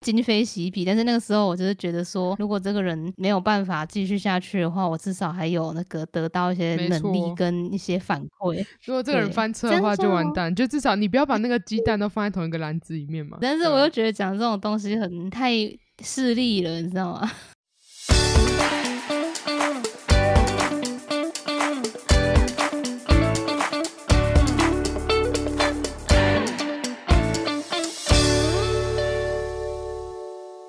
今非昔比。但是那个时候我就是觉得说，如果这个人没有办法继续下去的话，我至少还有那个得到一些能力跟一些反馈。如果这个人翻车的话，就完蛋。就至少你不要把那个鸡蛋都放在同一个篮子里面嘛。但是我又觉得讲这种东西很太势利了，你知道吗？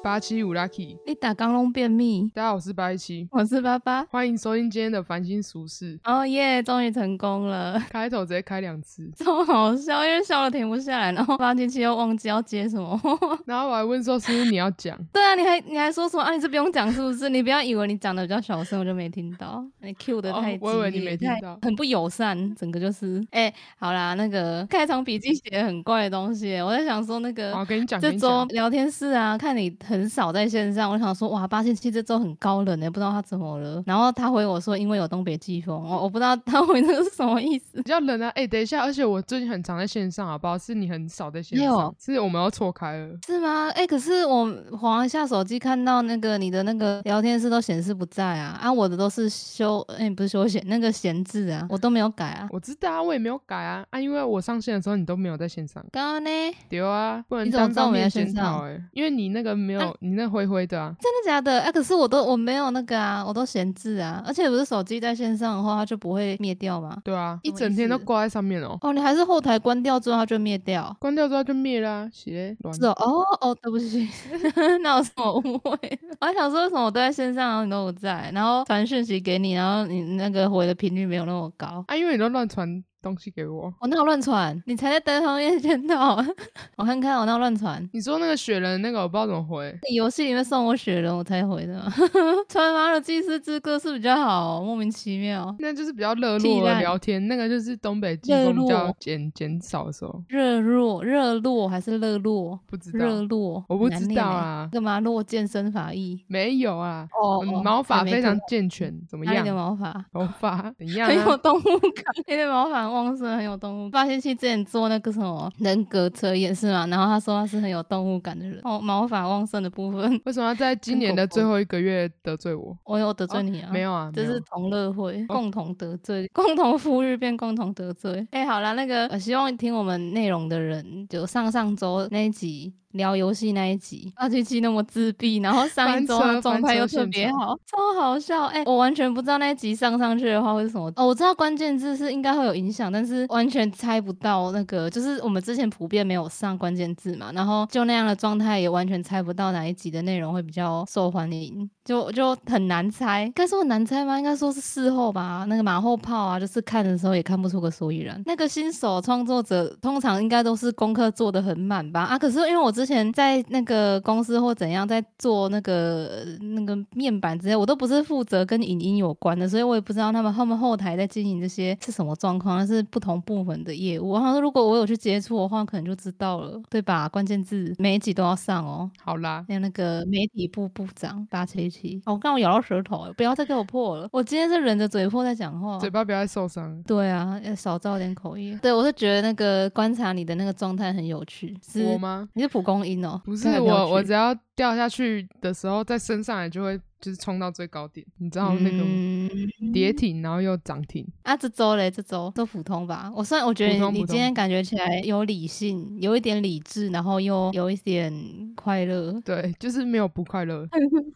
八七五 lucky，你打刚龙便秘，大家好，我是八一七，我是八八。欢迎收听今天的繁星俗事。哦耶，终于成功了，开头直接开两次，超好笑，因为笑的停不下来，然后八七七又忘记要接什么。然后我还问说是不是你要讲，对啊，你还你还说什么啊？你这不用讲是不是？你不要以为你讲的比较小声，我就没听到。你 Q 的哦太激烈、我以为你没听太到很不友善，整个就是哎、好啦，那个开场笔记写得很怪的东西，我在想说那个。我，跟你讲，这周。聊天室啊，看你很少在线上，我想说哇，八七七这周很高冷呢、欸不知道他怎么了。然后他回我说，因为有东北季风，我我不知道他 回那个是什么意思。比较冷啊，哎、等一下，而且我最近很常在线上，好不好？是你很少在线没上有，是我们要错开了。是吗？哎、可是我滑一下手机，看到那个你的那个聊天室都显示不在啊，啊，我的都是休，哎、不是休闲，那个闲置啊，我都没有改啊。我知道啊，我也没有改啊，啊，因为我上线的时候你都没有在线上。刚刚呢？丢啊，不能你怎么知道我没单方面在线上哎，因为你那个没有，啊你那灰灰的啊，真的假的？哎、可是我都我没有那个啊，我都闲置啊，而且不是手机在线上的话，它就不会灭掉吗？对啊，一整天都挂在上面哦，哦，你还是后台关掉之后它就灭掉。关掉之后就灭啦，是哦，哦哦，对不起，那有什么误会？我还想说为什么我都在线上，然后你都不在，然后传讯息给你，然后你那个回的频率没有那么高。啊，因为你都乱传东西给我。我那有乱传？你才在单方面见到。我看看我那有乱传？你说那个雪人那个我不知道怎么回，你游戏里面送我雪人，我才回的嘛。传马尔济斯之歌是比较好、莫名其妙。那就是比较热络的聊天，那个就是东北季热风比较减减少的时候，热络热络还是热络？不知道热，络，我不知道啊干嘛落健身法意？没有啊，哦嗯毛发非常健全，怎么样？你的？毛发？头发怎样很有啊？动物感，你的毛发很旺盛，很有动物。发现器之前做那个什么人格测验是吗？然后他说他是很有动物感的人。哦，毛发旺盛的部分，为什么要在今年的最后一个月得罪我？我有得罪你啊？没有啊，这是同乐会，共同得罪，共同富裕便共同得罪。哎、好啦，那个呃希望听我们内容的人，就上上周那一集聊游戏那一集，二七七那么自闭，然后上一周的状态又特别好，超好笑。哎、我完全不知道那一集上上去的话会是什么。哦，我知道关键字是应该会有影响，但是完全猜不到那个，就是我们之前普遍没有上关键字嘛，然后就那样的状态也完全猜不到哪一集的内容会比较受欢迎，就就很难猜。该说很难猜吗？应该说是事后吧。那个马后炮啊，就是看的时候也看不出个所以然。那个新手创作者通常应该都是功课做的很满吧？啊，可是因为我之前在那个公司或怎样在做那个那个面板之类，我都不是负责跟影音有关的，所以我也不知道他们他们后台在经营这些是什么状况，那是不同部门的业务。然后如果我有去接触的话，可能就知道了，对吧？关键字每一集都要上哦。好啦，还有那个媒体部部长八七七，哦，我刚我咬到舌头了，不要再给我破了。我今天是忍着嘴破在讲话。嘴巴不要再受伤。对啊，要少造点口音。对，我是觉得那个观察你的那个状态很有趣。是我吗？你是蒲公阴哦？不是我，我只要掉下去的时候，再升上来就会就是冲到最高点，你知道那个嗯跌停，然后又涨停。啊，这周嘞，这周都普通吧。我虽然我觉得你你今天感觉起来有理性，有一点理智，然后又有一点快乐，对，就是没有不快乐。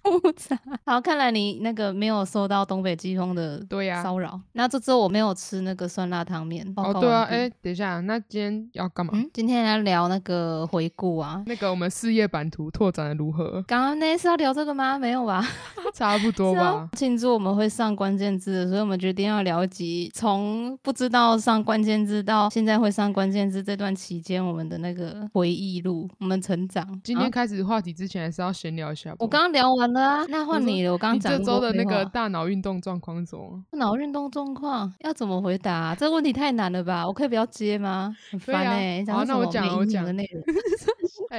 复杂。好，看来你那个没有受到东北季风的对呀、骚扰。那这周我没有吃那个酸辣汤面。报哦，对啊，哎、等一下，那今天要干嘛？嗯，今天来聊那个回顾啊。那个我们事业版图拓展的如何？刚刚那是要聊这个吗？没有吧？差不多吧。庆祝我们会上关键字，所以我们决定要聊一集从不知道上关键字到现在会上关键字这段期间我们的那个回忆录，我们成长。今天啊开始话题之前，还是要闲聊一下吧。我刚刚聊完了啊，那换你了。我刚刚讲这周的那个大脑运动状况是什么？脑运动状况要怎么？回答、啊？这个问题太难了吧？我可以不要接吗？很烦哎、好那我讲我讲的内容。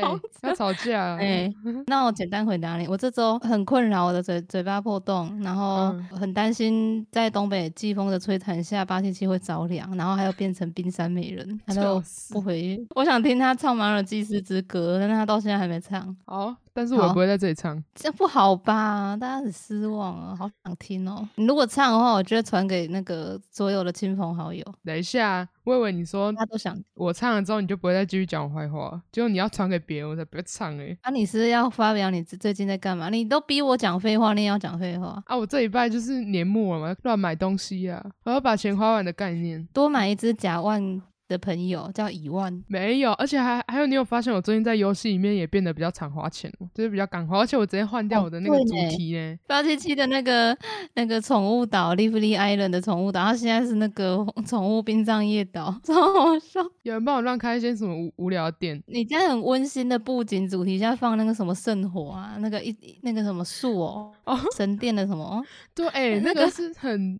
哎、要吵架啊？哎、那我简单回答你，我这周很困扰我的嘴嘴巴破洞，然后嗯很担心在东北季风的摧残下，八七七会着凉，然后还有变成冰山美人，他都不回应。我想听他唱《马尔济斯之歌》，但他到现在还没唱。好，但是我不会在这里唱。这样不好吧？大家很失望啊，好想听哦。你如果唱的话，我就会传给那个所有的亲朋好友，等一下，我以为你说大家都想。我唱了之后你就不会再继续讲我坏话，结果你要传给别人，我才不要唱哎、啊，你是要发表你最最近在干嘛？你都逼我讲废话，你也要讲废话。啊，我这礼拜就是年末了嘛，乱买东西啊，我要把钱花完的概念多买一只假万的朋友叫乙万，没有，而且还还有，你有发现我最近在游戏里面也变得比较常花钱了，就是比较敢花，而且我直接换掉哦我的那个主题呢。八七七的那个那个宠物岛 Lively Island 的宠物岛，它现在是那个 宠物殡葬业岛，超好笑。有人帮我乱开一些什么无无聊的店，你家很温馨的布景主题下放那个什么圣火啊，那个一那个什么树哦，哦神殿的什么 对，哎、那个那个是很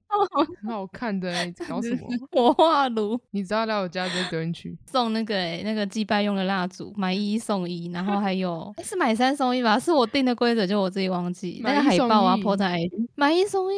很好看的、欸，搞什么？火化炉，你知道来我家直接丢进去，送那个诶、那个祭拜用的蜡烛，买一送一，然后还有、诶是买三送一吧？是我定的规则，就我自己忘记。那个海报啊一，po 在买一送一。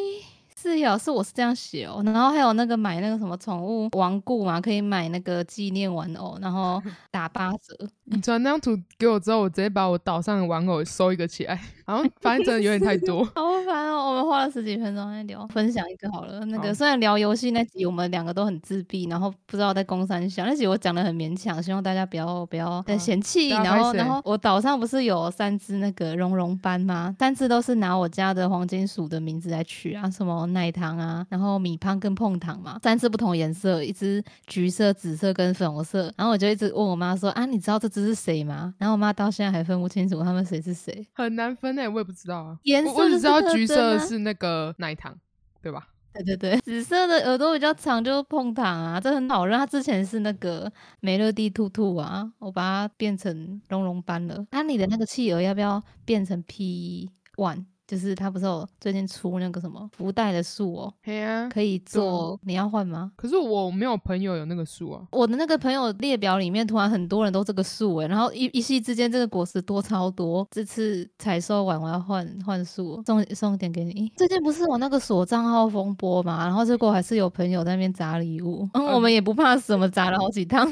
是有，是我是这样写哦，然后还有那个买那个什么宠物王固嘛，可以买那个纪念玩偶，然后打八折。你传那张图给我之后，我直接把我岛上的玩偶收一个起来，然后发现真的有点太多。好烦哦！我们花了十几分钟在聊，分享一个好了。那个虽然聊游戏那集，我们两个都很自闭，然后不知道在公三小那集我讲的很勉强，希望大家不要不要再嫌弃。然后然后我岛上不是有三只那个绒绒斑吗？三只都是拿我家的黄金鼠的名字来取啊，什么奶糖啊，然后米胖跟碰糖嘛，三只不同颜色，一只橘色、紫色跟粉红色。然后我就一直问我妈说啊，你知道这只是谁吗？然后我妈到现在还分不清楚他们谁是谁。很难分诶、我也不知道啊。颜我我只知道橘色是那个奶糖，对吧？对对对，紫色的耳朵比较长，就是碰糖啊，这很好认。它之前是那个美乐蒂兔兔啊，我把它变成绒绒斑了。那、你的那个企鹅要不要变成 P one？就是他不是有最近出那个什么福袋的树哦，嘿啊，可以做，你要换吗？可是我没有朋友有那个树啊。我的那个朋友列表里面突然很多人都这个树诶，然后一一夕之间这个果实多超多。这次采收完我要换换树，送送一点给你。最近不是有那个锁账号风波嘛，然后结果还是有朋友在那边砸礼物，嗯，我们也不怕死，我们砸了好几趟。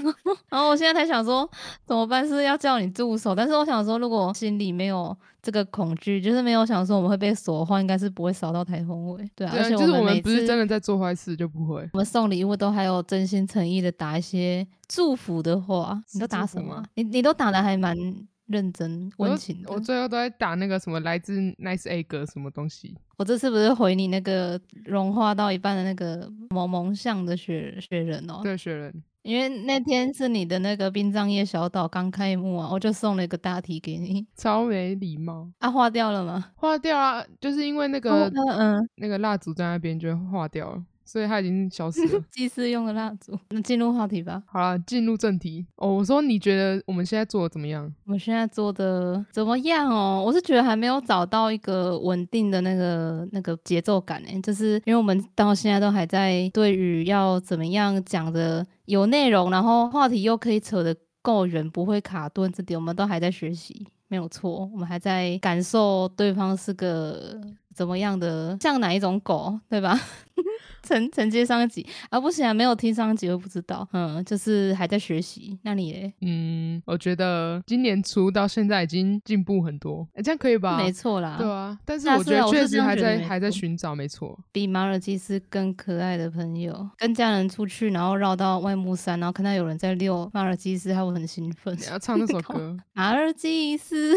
然后我现在才想说怎么办，是要叫你助手，但是我想说如果心里没有。这个恐惧就是没有想说我们会被锁的话，应该是不会扫到台风尾。对啊，对啊，而且就是我们不是真的在做坏事就不会。我们送礼物都还有真心诚意的打一些祝福的话，你都打什么你你都打的还蛮认真温情的。我最后都在打那个什么来自 Nice Egg 什么东西。我这次不是回你那个融化到一半的那个萌萌像的雪雪人哦，对，雪人。因为那天是你的那个殡葬业小岛刚开幕啊，我就送了一个大题给你。超没礼貌，啊，化掉了吗？化掉啊！就是因为那哦个、嗯嗯，那个蜡烛在那边就会化掉了，所以他已经消失了。祭祀用的蜡烛。那进入话题吧。好了，进入正题哦。我说你觉得我们现在做的怎么样？我现在做的怎么样哦？我是觉得还没有找到一个稳定的那个那个节奏感诶，就是因为我们到现在都还在对于要怎么样讲的有内容，然后话题又可以扯得够远，不会卡顿，这点我们都还在学习，没有错，我们还在感受对方是个怎么样的，像哪一种狗，对吧？承承接上一集啊，不行啊，没有听上一集我不知道，嗯，就是还在学习。那你嘞？嗯，我觉得今年初到现在已经进步很多，哎，这样可以吧？没错啦，对啊，但是我觉得确实还在还在寻找，没错。比马尔济斯更可爱的朋友，跟家人出去，然后绕到外木山，然后看到有人在遛马尔济斯，他会很兴奋。你要唱那首 歌，马尔济斯，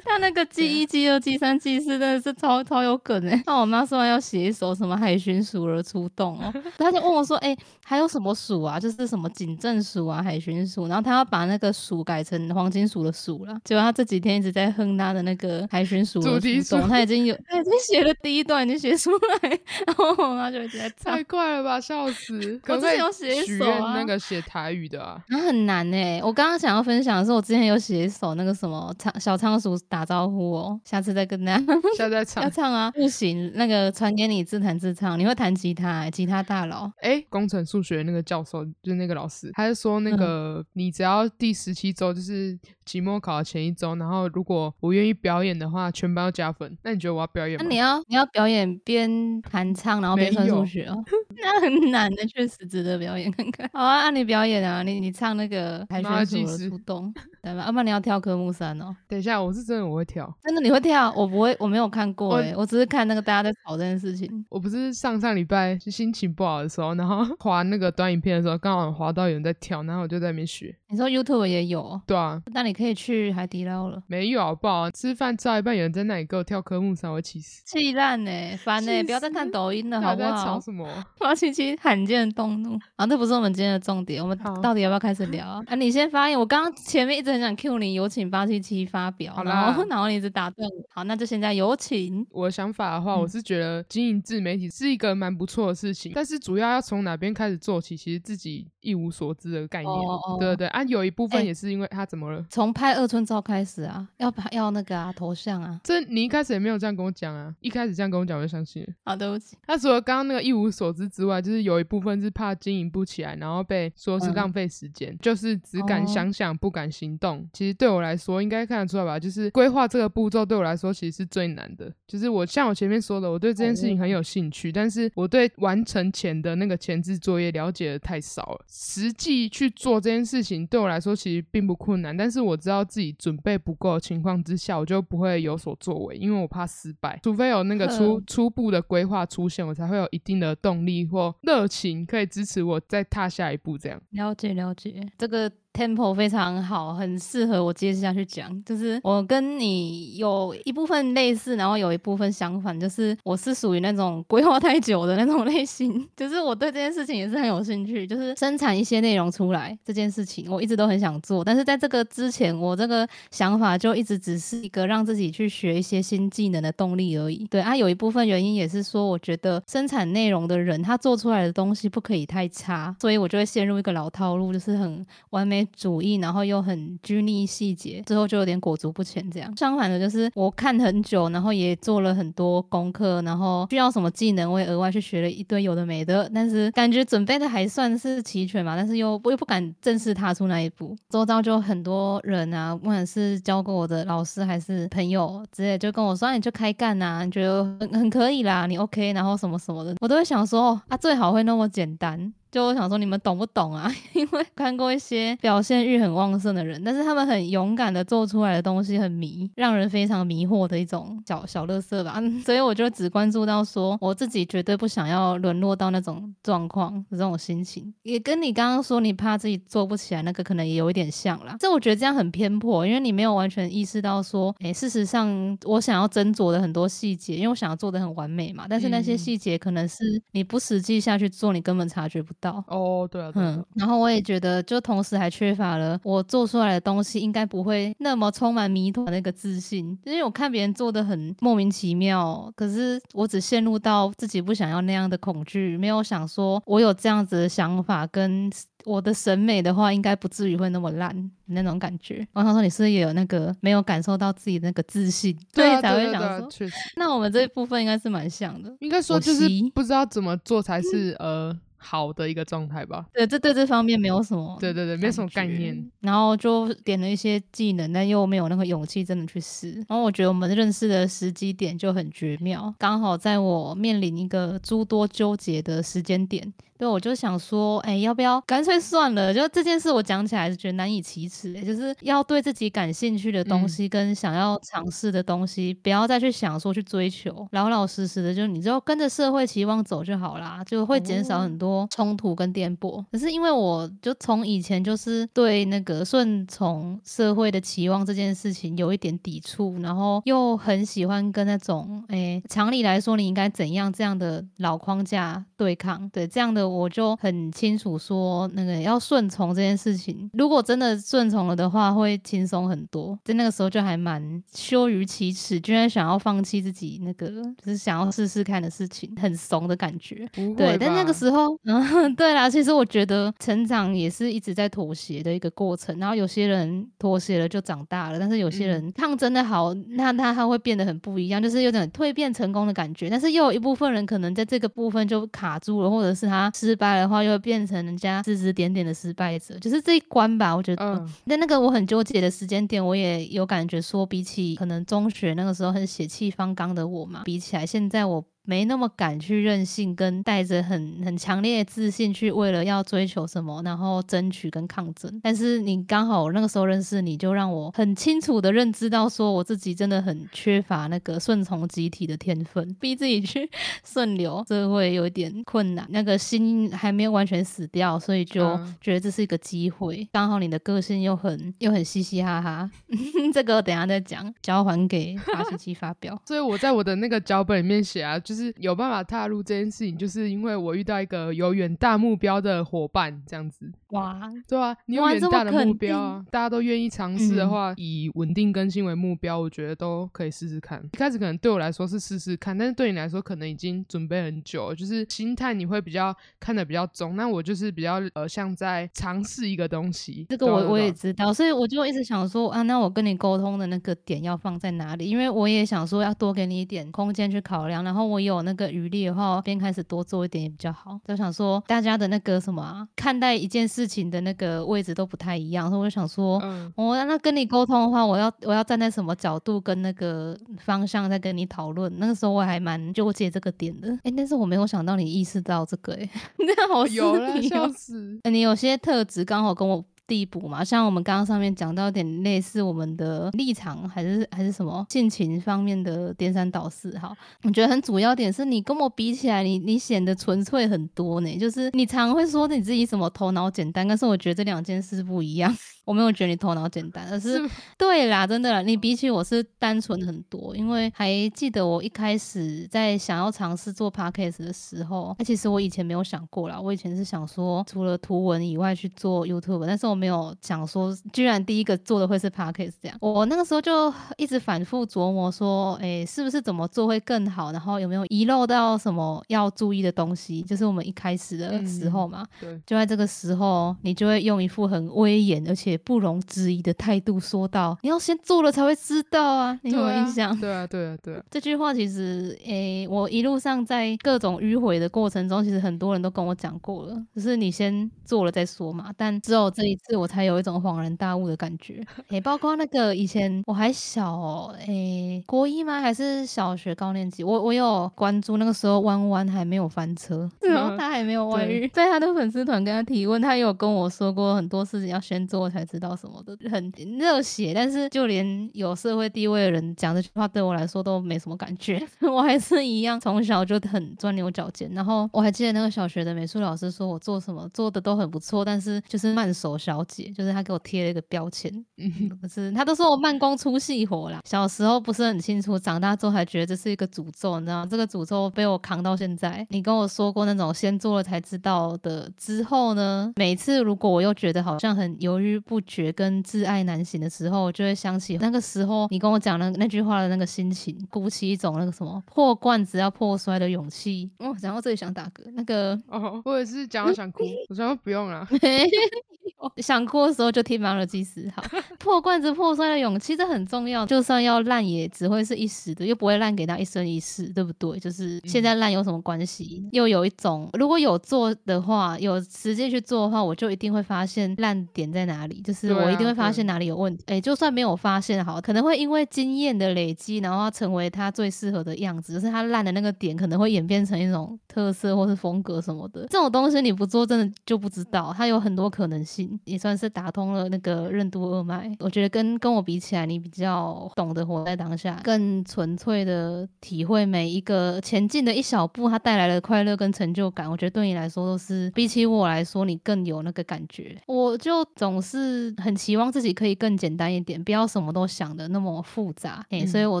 他那个记一、记二、记三、记四真的是超超有梗哎。那我妈说要写一首什么海巡署而出动哦，他就问我说，哎、还有什么署啊？就是什么警政署啊、海巡署，然后他要把那个署改成黄金鼠的鼠了。结果他这几天一直在哼他的那个海巡署主题曲他已经有他已经写了第一段，已经写出来，然后我妈就一直在 唱太。快了吧，笑死！可不可以之前有写一首啊那个写台语的啊？那很难哎、我刚刚想要分享的是，我之前有写一首那个什么仓小仓鼠打招呼哦，下次再跟大家下次再唱要唱。唱啊，不行，那个传给你自弹自唱，你会弹吉他、欸，吉他大佬。哎，工程数学那个教授就是那个老师，他是说嗯那个、你只要第十七周就是期末考的前一周，然后如果我愿意表演的话，全班要加分。那你觉得我要表演吗？那你要你要表演边弹唱，然后边算数学哦，那很难的，确实值得表演看看。好啊，那你表演啊，你你唱那个海马尔巡署的动，对吧？要不然你要跳科目三哦。等一下，我是真的我会跳，真的你会跳？我不会，我没有看过我哎、我只是看那个大家在吵这件事情。我不是上上礼拜就心情不好的时候，然后 滑那个短影片的时候，刚好滑到有人在跳，然后我就在那边学。你说 YouTube 也有哦，对啊，那你可以去海底捞了。没有好不好？吃饭吃到一半，有人在那里给我跳科目三，我会气死。气烂呢，烦呢，气不要再看抖音了，好不到底在吵？什么？花七七罕见的动怒啊，这不是我们今天的重点，我们到底要不要开始聊啊？啊，你先发言，我刚刚前面一直很想 Q 你，有请八七七发表，好然后然后你一直打断我，好，那就现在有请。我的想法的话，我嗯是觉得经营自媒体是一个蛮不错的事情，但是主要要从哪边开始做起，其实自己一无所知的概念。哦哦对对对，啊，有一部分哎也是因为他怎么了？从拍二寸照开始啊，要拍要那个啊头像啊。这你一开始也没有这样跟我讲啊，一开始这样跟我讲我就相信了。好，对不起。他除了刚刚那个一无所知之外，就是有一部分是怕经营不起来，然后被说是嗯浪费时间，就是只敢哦想想不敢行动。其实对我来说，应该看得出来吧，就是规划这个步骤对我来说其实是最难的。就是我像我前面说的，我对这件事情很有兴趣，但是我对完成前的那个前置作业了解的太少了。实际去做这件事情对我来说其实并不困难，但是我知道自己准备不够的情况之下，我就不会有所作为，因为我怕失败。除非有那个初嗯初步的规划出现，我才会有一定的动力或热情可以支持我再踏下一步。这样，了解了解，这个 tempo 非常好，很适合我接下去讲。就是我跟你有一部分类似，然后有一部分相反，就是我是属于那种规划太久的那种类型，就是我对这件事情也是很有兴趣，就是生产一些内容出来这件事情，我一直都很想做。但是在这个之前，我这个想法就一直只是一个让自己去学一些新技能的动力而已。对啊，有一部分原因也是说，我觉得生产内容的人他做出来的东西不可以太差，所以我就会陷入一个老套路，就是很完美主义，然后又很拘泥细节，最后就有点裹足不前这样。相反的，就是我看很久，然后也做了很多功课，然后需要什么技能，我也额外去学了一堆有的没的，但是感觉准备的还算是齐全嘛，但是又我又不敢正式踏出那一步。周遭就很多人啊，不管是教过我的老师还是朋友之类，就跟我说、你就开干呐、你觉得很很可以啦，你 OK，然后什么什么的，我都会想说啊，最好会那么简单。就我想说，你们懂不懂啊？因为看过一些表现欲很旺盛的人，但是他们很勇敢的做出来的东西很迷，让人非常迷惑的一种小小乐色吧。嗯 所以我就只关注到说，我自己绝对不想要沦落到那种状况这种心情，也跟你刚刚说你怕自己做不起来那个可能也有一点像啦。这我觉得这样很偏颇，因为你没有完全意识到说，诶，事实上我想要斟酌的很多细节，因为我想要做的很完美嘛，但是那些嗯细节可能是你不实际下去做，你根本察觉不到。哦，对啊，对啊，嗯啊，然后我也觉得，就同时还缺乏了我做出来的东西应该不会那么充满谜团的那个自信，因为我看别人做的很莫名其妙，可是我只陷入到自己不想要那样的恐惧，没有想说我有这样子的想法跟。我的审美的话，应该不至于会那么烂那种感觉。我想说，你是不是也有那个没有感受到自己那个自信，所以对啊，才会想说，那我们这一部分应该是蛮像的。应该说我就是不知道怎么做才是呃好的一个状态吧。对，这对这方面没有什么对对对，没什么概念。然后就点了一些技能，但又没有那个勇气真的去试。然后我觉得我们认识的时机点就很绝妙，刚好在我面临一个诸多纠结的时间点。对，我就想说，哎，要不要干脆算了？就这件事，我讲起来是觉得难以启齿、欸，就是要对自己感兴趣的东嗯西跟想要尝试的东西，不要再去想说去追求，老老实实的，就你就跟着社会期望走就好啦，就会减少哦很多冲突跟颠簸。可是因为我就从以前就是对那个顺从社会的期望这件事情有一点抵触，然后又很喜欢跟那种哎常理来说你应该怎样这样的老框架对抗，对这样的我就很清楚说那个要顺从这件事情，如果真的顺从了的话，会轻松很多。在那个时候就还蛮羞于启齿，居然想要放弃自己那个就是想要试试看的事情，很怂的感觉。对，但那个时候，嗯，对啦，其实我觉得成长也是一直在妥协的一个过程。然后有些人妥协了就长大了，但是有些嗯人抗争的好，那他他会变得很不一样，就是有点蜕变成功的感觉。但是又有一部分人可能在这个部分就卡住了，或者是他失败的话，又会变成人家指指点点的失败者，就是这一关吧。我觉得，嗯，但那个我很纠结的时间点，我也有感觉说，比起可能中学那个时候很血气方刚的我嘛，比起来，现在我没那么敢去任性，跟带着很很强烈的自信去为了要追求什么，然后争取跟抗争。但是你刚好那个时候认识你，就让我很清楚的认知到，说我自己真的很缺乏那个顺从集体的天分，逼自己去 顺流，这会有一点困难。那个心还没有完全死掉，所以就嗯觉得这是一个机会。刚好你的个性又很又很嘻嘻哈哈，这个我等一下再讲，交还给八七七发表。所以我在我的那个脚本里面写啊，就是有办法踏入这件事情，就是因为我遇到一个有远大目标的伙伴，这样子。哇，对啊，你有远大的目标啊，大家都愿意尝试的嗯话，以稳定更新为目标，我觉得都可以试试看。一开始可能对我来说是试试看，但是对你来说可能已经准备很久了，就是心态你会比较看得比较重。那我就是比较呃像在尝试一个东西。这个我我也知道，所以我就一直想说啊，那我跟你沟通的那个点要放在哪里？因为我也想说要多给你一点空间去考量，然后我有那个余力的话，边开始多做一点也比较好。就想说大家的那个什么啊、看待一件事情的那个位置都不太一样，所以我就想说。嗯，我、那跟你沟通的话，我要我要站在什么角度跟那个方向在跟你讨论。那个时候我还蛮纠结这个点的，哎，但是我没有想到你意识到这个，哎，那好失有了，礼笑哦死。呃你有些特质刚好跟我递补嘛，像我们刚刚上面讲到有点类似我们的立场，还是还是什么性情方面的颠三倒四。哈，我觉得很主要点是你跟我比起来，你你显得纯粹很多呢。就是你常会说你自己什么头脑简单，但是我觉得这两件事不一样。我没有觉得你头脑简单，而是是对啦，真的啦，你比起我是单纯很多，因为还记得我一开始在想要尝试做 podcast 的时候，那其实我以前没有想过啦，我以前是想说除了图文以外去做 YouTube，但是我没有想说，居然第一个做的会是 podcast 这样。我那个时候就一直反复琢磨说，哎，是不是怎么做会更好，然后有没有遗漏到什么要注意的东西，就是我们一开始的时候嘛。对，就在这个时候，你就会用一副很威严而且不容置疑的态度说道：“你要先做了才会知道啊！”你有没有对啊印象？对啊，对啊，对啊。这句话其实，哎、我一路上在各种迂回的过程中，其实很多人都跟我讲过了，只是你先做了再说嘛。但只有这一次，我才有一种恍然大悟的感觉。诶、包括那个以前我还小、哦，诶、国一吗？还是小学高年级？我我有关注那个时候弯弯还没有翻车，然后他还没有外遇，在他的粉丝团跟他提问，他也有跟我说过很多事情要先做才知道什么的，很热血。但是就连有社会地位的人讲这句话，对我来说都没什么感觉。我还是一样，从小就很钻牛角尖。然后我还记得那个小学的美术老师说我做什么做的都很不错，但是就是慢手小姐，就是他给我贴了一个标签，嗯可是他都说我慢工出细活啦。小时候不是很清楚，长大之后还觉得这是一个诅咒，你知道吗？这个诅咒被我扛到现在。你跟我说过那种先做了才知道的，之后呢，每次如果我又觉得好像很犹豫不决跟挚爱难行的时候，我就会想起那个时候你跟我讲的那句话的那个心情，鼓起一种那个什么破罐子要破摔的勇气。哦，然后这里想打嗝，那个哦，我也是讲到想哭，我说不用了。没有，想哭的时候就听马尔济斯。好，破罐子破摔的勇气，这很重要。就算要烂，也只会是一时的，又不会烂给他一生一世，对不对？就是现在烂有什么关系？又有一种，如果有做的话，有实际去做的话，我就一定会发现烂点在哪里，就是我一定会发现哪里有问题。哎、就算没有发现好，可能会因为经验的累积，然后它成为他最适合的样子，就是他烂的那个点，可能会演变成一种特色或是风格什么的。这种东西你不做，真的就不知道，它有很多可能性，也算是打通了那个任督二脉。我觉得跟跟我比起来，你比较懂得活在当下，更纯粹的体会每一个前进的一小步，它带来的快乐跟成就感。我觉得对你来说都是比起我来说，你更有那个感觉。我就总是很期望自己可以更简单一点，不要什么都想的那么复杂。哎、嗯所以我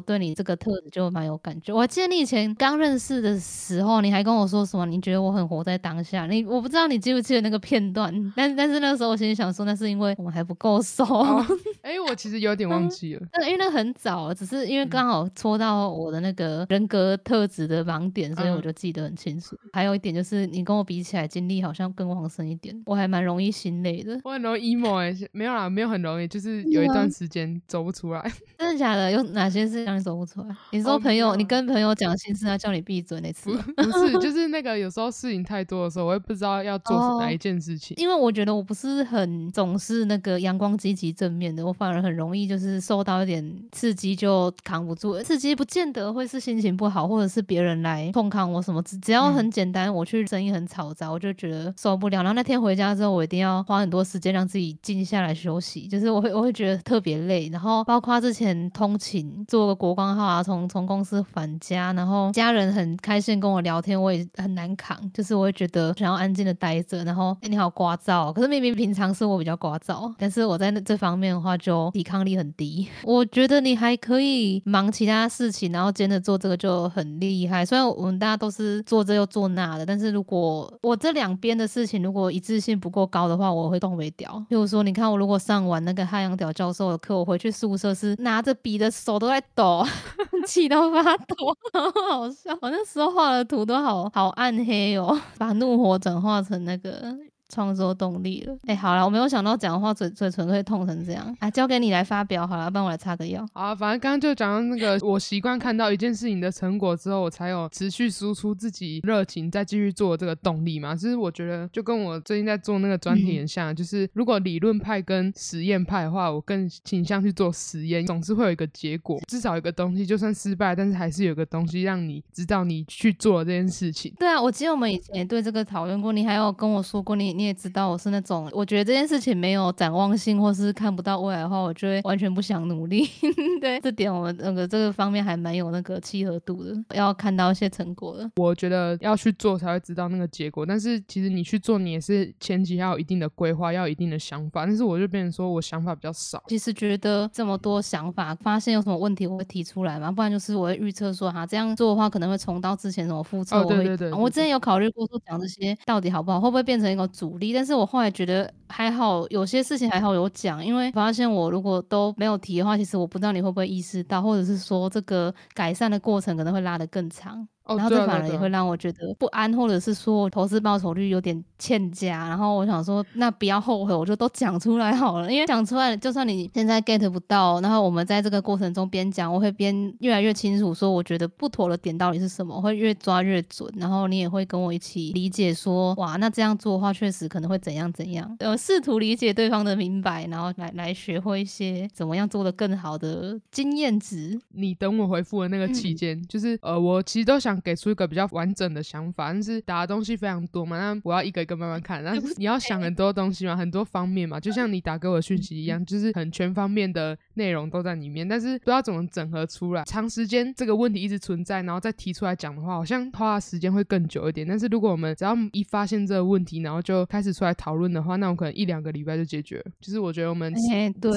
对你这个特质就蛮有感觉。我还记得你以前刚认识的时候，你还跟我说什么？你觉得我很活在当下？你我不知道你记不记得那个片段，但但是那时候我心里想说，那是因为我们还不够熟。我其实有点忘记了。但因为那个很早了，只是因为嗯刚好戳到我的那个人格特质的盲点，所以我嗯就记得很清楚。还有一点就是，你跟我比起来，精力好像更旺盛一点，我还蛮容易心累的。我很容易 emo 哎、没有啦，没有很容易，就是有一段时间走不出来。真的假的？有哪些事让你走不出来？你说哦朋友，你跟朋友讲心事，他叫你闭嘴那次不？不是，就 是那个有时候事情太多的时候，我也不知道要做哦哪一件事情。因为我觉得我不是很总是那个阳光积极正面的，我反而很容易就是受到一点刺激就扛不住。刺激不见得会是心情不好，或者是别人来痛扛我什么，只只要很简单，我去声音很嘈杂，我就觉得受不了。然后那天回家之后，我一定要花很多时间让自己静下来休息，就是我会我会觉得特别累。然后包括之前通勤坐个国光号啊，从从公司返家，然后家人很开心跟我聊天，我也很难扛，就是我会觉得想要安静的待着。然后哎，你好聒噪，可是明明平常是我比较聒噪，但是我在那这方面的话就抵抗力很低。我觉得你还可以忙其他事情，然后兼着做这个就很厉害。虽然我们大家都是做这又做那的，但是如果我这两边的事情如果一致性不够高的话，我会动不掉。比如说，你看我如果上完那个汉阳屌教授的课，我回去宿舍是拿着笔的手都在抖，气到发抖，好好笑。我那时候画的图都好好暗黑哦，把怒火转化成那个。创作动力了，哎，好了，我没有想到讲话嘴嘴唇会痛成这样，啊，交给你来发表好了，帮我来擦个药。好，反正刚刚就讲到那个，我习惯看到一件事情的成果之后，我才有持续输出自己热情，再继续做这个动力嘛。其实我觉得就跟我最近在做那个专题很像，就是如果理论派跟实验派的话，我更倾向去做实验，总是会有一个结果，至少有个东西，就算失败，但是还是有个东西让你知道你去做这件事情。对啊，我记得我们以前也对这个讨论过，你还有跟我说过，你。你也知道我是那种，我觉得这件事情没有展望性，或是看不到未来的话，我就会完全不想努力。对，这点我们那个这个方面还蛮有那个契合度的，要看到一些成果的。我觉得要去做才会知道那个结果，但是其实你去做，你也是前期要有一定的规划，要有一定的想法。但是我就变成说我想法比较少。其实觉得这么多想法，发现有什么问题我会提出来嘛，不然就是我会预测说哈这样做的话可能会重蹈之前什么覆辙。哦，对对对。我之前有考虑过说讲这些到底好不好，会不会变成一个阻力？但是我后来。觉得还好，有些事情还好有讲，因为发现我如果都没有提的话，其实我不知道你会不会意识到，或者是说这个改善的过程可能会拉得更长。然后这反而也会让我觉得不安，或者是说投资报酬率有点欠佳。然后我想说，那不要后悔，我就都讲出来好了。因为讲出来，就算你现在 get 不到，然后我们在这个过程中边讲，我会边越来越清楚，说我觉得不妥的点到底是什么，会越抓越准。然后你也会跟我一起理解，说哇，那这样做的话，确实可能会怎样怎样。呃，试图理解对方的明白，然后来来学会一些怎么样做的更好的经验值。你等我回复的那个期间，就是呃，我其实都想。给出一个比较完整的想法，但是答的东西非常多嘛，那我要一个一个慢慢看，然后你要想很多东西嘛，很多方面嘛，就像你打给我讯息一样，就是很全方面的内容都在里面，但是不知道怎么整合出来。长时间这个问题一直存在，然后再提出来讲的话，好像花的时间会更久一点。但是如果我们只要一发现这个问题，然后就开始出来讨论的话，那我可能一两个礼拜就解决。就是我觉得我们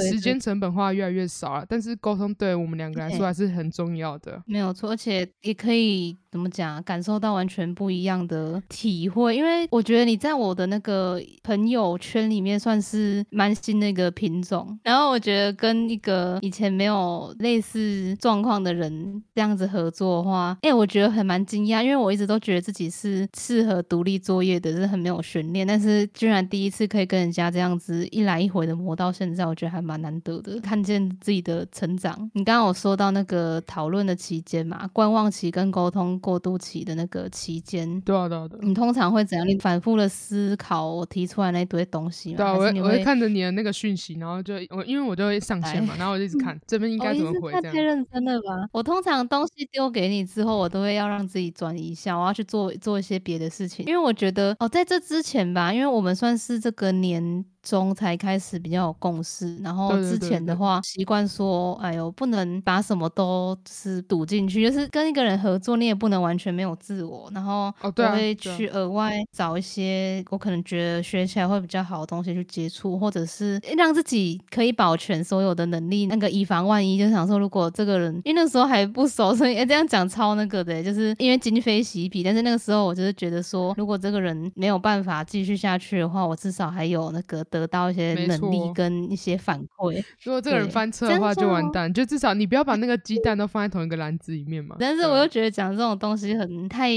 时间成本花越来越少了，但是沟通对我们两个来说还是很重要的。没有错，而且也可以。怎么讲？感受到完全不一样的体会，因为我觉得你在我的那个朋友圈里面算是蛮新的一个品种。然后我觉得跟一个以前没有类似状况的人这样子合作的话，哎，我觉得很蛮惊讶，因为我一直都觉得自己是适合独立作业的，是很没有悬念，但是居然第一次可以跟人家这样子一来一回的磨到现在，我觉得还蛮难得的，看见自己的成长。你刚刚有说到那个讨论的期间嘛，观望期跟沟通。过渡期的那个期间，对啊对啊对，你通常会怎样？你反复的思考我提出来那堆东西吗？对啊，我我会看着你的那个讯息，然后就我因为我就会上线嘛，然后我就一直看这边应该怎么回。太认真了吧？我通常东西丢给你之后，我都会要让自己转移一下，我要去做做一些别的事情，因为我觉得哦，在这之前吧，因为我们算是这个年。中才开始比较有共识，然后之前的话习惯说，哎呦，不能把什么都是赌进去，就是跟一个人合作，你也不能完全没有自我，然后我会去额外找一些我可能觉得学起来会比较好的东西去接触，或者是让自己可以保全所有的能力，那个以防万一，就想说如果这个人因为那时候还不熟，所以这样讲超那个的，就是因为今非昔比，但是那个时候我就是觉得说，如果这个人没有办法继续下去的话，我至少还有那个。得到一些能力跟一些反馈。如果这个人翻车的话，就完蛋。就至少你不要把那个鸡蛋 都放在同一个篮子里面嘛。但是我又觉得讲这种东西很太。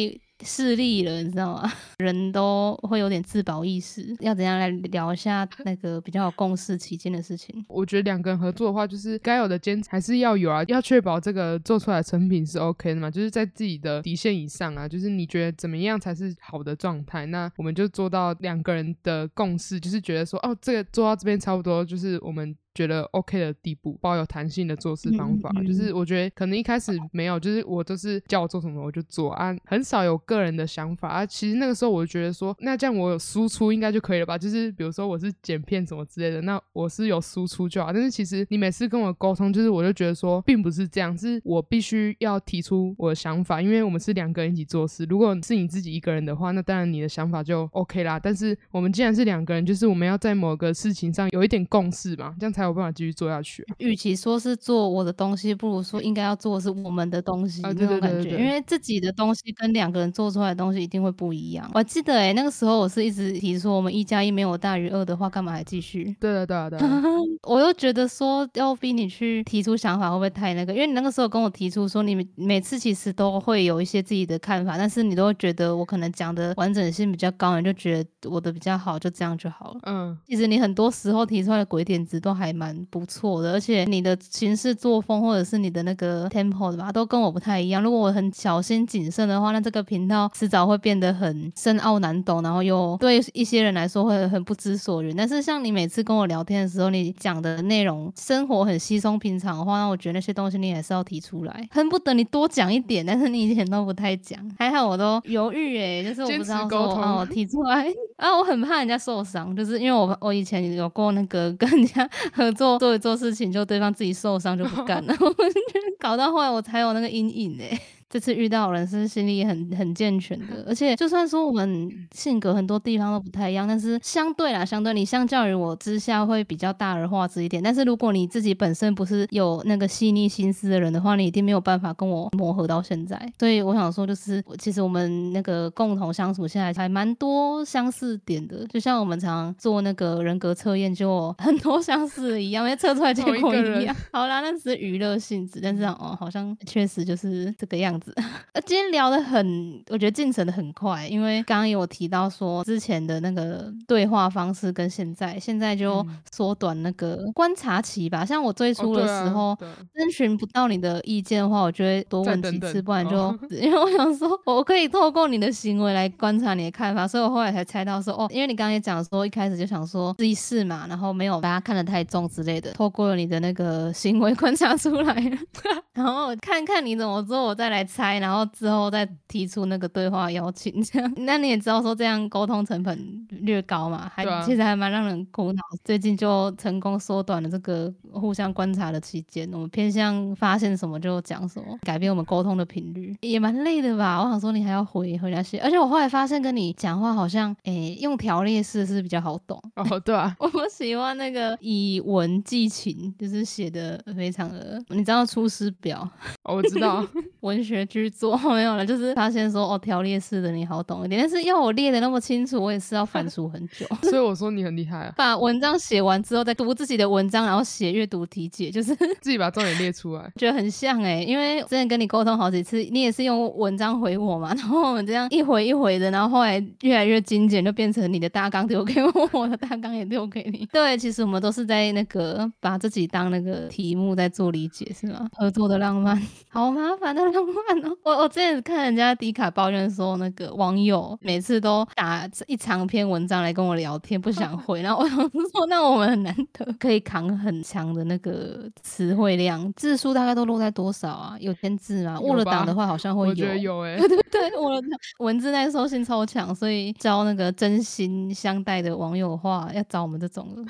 势利了，你知道吗？人都会有点自保意识，要怎样来聊一下那个比较有共识期间的事情？我觉得两个人合作的话，就是该有的坚持还是要有啊，要确保这个做出来成品是 OK 的嘛，就是在自己的底线以上啊，就是你觉得怎么样才是好的状态，那我们就做到两个人的共识，就是觉得说，哦，这个做到这边差不多，就是我们。觉得 OK 的地步，抱有弹性的做事方法，就是我觉得可能一开始没有，就是我都是叫我做什么我就做啊，很少有个人的想法啊。其实那个时候我就觉得说，那这样我有输出应该就可以了吧？就是比如说我是剪片什么之类的，那我是有输出就好。但是其实你每次跟我沟通，就是我就觉得说，并不是这样，是我必须要提出我的想法，因为我们是两个人一起做事。如果是你自己一个人的话，那当然你的想法就 OK 啦。但是我们既然是两个人，就是我们要在某个事情上有一点共识嘛，这样才有办法继续做下去。与其说是做我的东西，不如说应该要做的是我们的东西那种感觉。因为自己的东西跟两个人做出来的东西一定会不一样。我记得哎，那个时候我是一直提出，我们一加一没有大于二的话，干嘛还继续？对啊，对啊，对。我又觉得说要逼你去提出想法，会不会太那个？因为你那个时候跟我提出说，你每次其实都会有一些自己的看法，但是你都会觉得我可能讲的完整性比较高，你就觉得我的比较好，就这样就好了。嗯，其实你很多时候提出来的鬼点子都还蛮不错的，而且你的行事作风或者是你的那个 tempo 的吧，都跟我不太一样。如果我很小心谨慎的话，那这个频道迟早会变得很深奥难懂，然后又对一些人来说会很不知所云。但是像你每次跟我聊天的时候，你讲的内容生活很稀松平常的话，那我觉得那些东西你还是要提出来，恨不得你多讲一点。但是你一点都不太讲，还好我都犹豫哎，就是我不知道说哦 提出来啊，我很怕人家受伤，就是因为我我以前有过那个 跟人家合作 做一做事情，就对方自己受伤就不干了，搞到后来我才有那个阴影哎。这次遇到人是心理很很健全的，而且就算说我们性格很多地方都不太一样，但是相对啦，相对你相较于我之下会比较大而化之一点。但是如果你自己本身不是有那个细腻心思的人的话，你一定没有办法跟我磨合到现在。所以我想说，就是其实我们那个共同相处现在还蛮多相似点的，就像我们常做那个人格测验，就很多相似一样，因为测出来结果一样。好啦，那只是娱乐性质，但是哦，好像确实就是这个样。呃，今天聊的很，我觉得进程的很快，因为刚刚有提到说之前的那个对话方式跟现在，现在就缩短那个观察期吧。像我最初的时候，征询不到你的意见的话，我就会多问几次，不然就 因为我想说，我可以透过你的行为来观察你的看法，所以我后来才猜到说，哦，因为你刚刚也讲说，一开始就想说自己试嘛，然后没有把它看得太重之类的，透过了你的那个行为观察出来，然后看看你怎么做，我再来。猜，然后之后再提出那个对话邀请，这样，那你也知道说这样沟通成本略高嘛，还其实还蛮让人苦恼。最近就成功缩短了这个互相观察的期间，我们偏向发现什么就讲什么，改变我们沟通的频率，也蛮累的吧？我想说你还要回回那些，而且我后来发现跟你讲话好像，诶，用条列式是比较好懂哦。对啊，我喜欢那个以文寄情，就是写的非常的，你知道《出师表》？我知道 文学。去做 没有了，就是发现说哦，条列式的你好懂一点，但是要我列的那么清楚，我也是要反 刍很久。所以我说你很厉害啊！把文章写完之后，再读自己的文章，然后写阅读题解，就是自己把重点列出来，觉得很像哎。因为之前跟你沟通好几次，你也是用文章回我嘛，然后我们这样一回一回的，然后后来越来越精简，就变成你的大纲丢给我，我的大纲也丢给你。对，其实我们都是在那个把自己当那个题目在做理解，是吗？合作的浪漫，好麻烦的浪漫哦。我我之前。看人家迪卡抱怨说，那个网友每次都打一长篇文章来跟我聊天，不想回。然后我想说，那我们很难得可以扛很强的那个词汇量，字数大概都落在多少啊？有千字吗？握了档的话好像会有。我觉得有哎。对对对，我文字耐受性超强，所以招那个真心相待的网友话，要找我们这种了。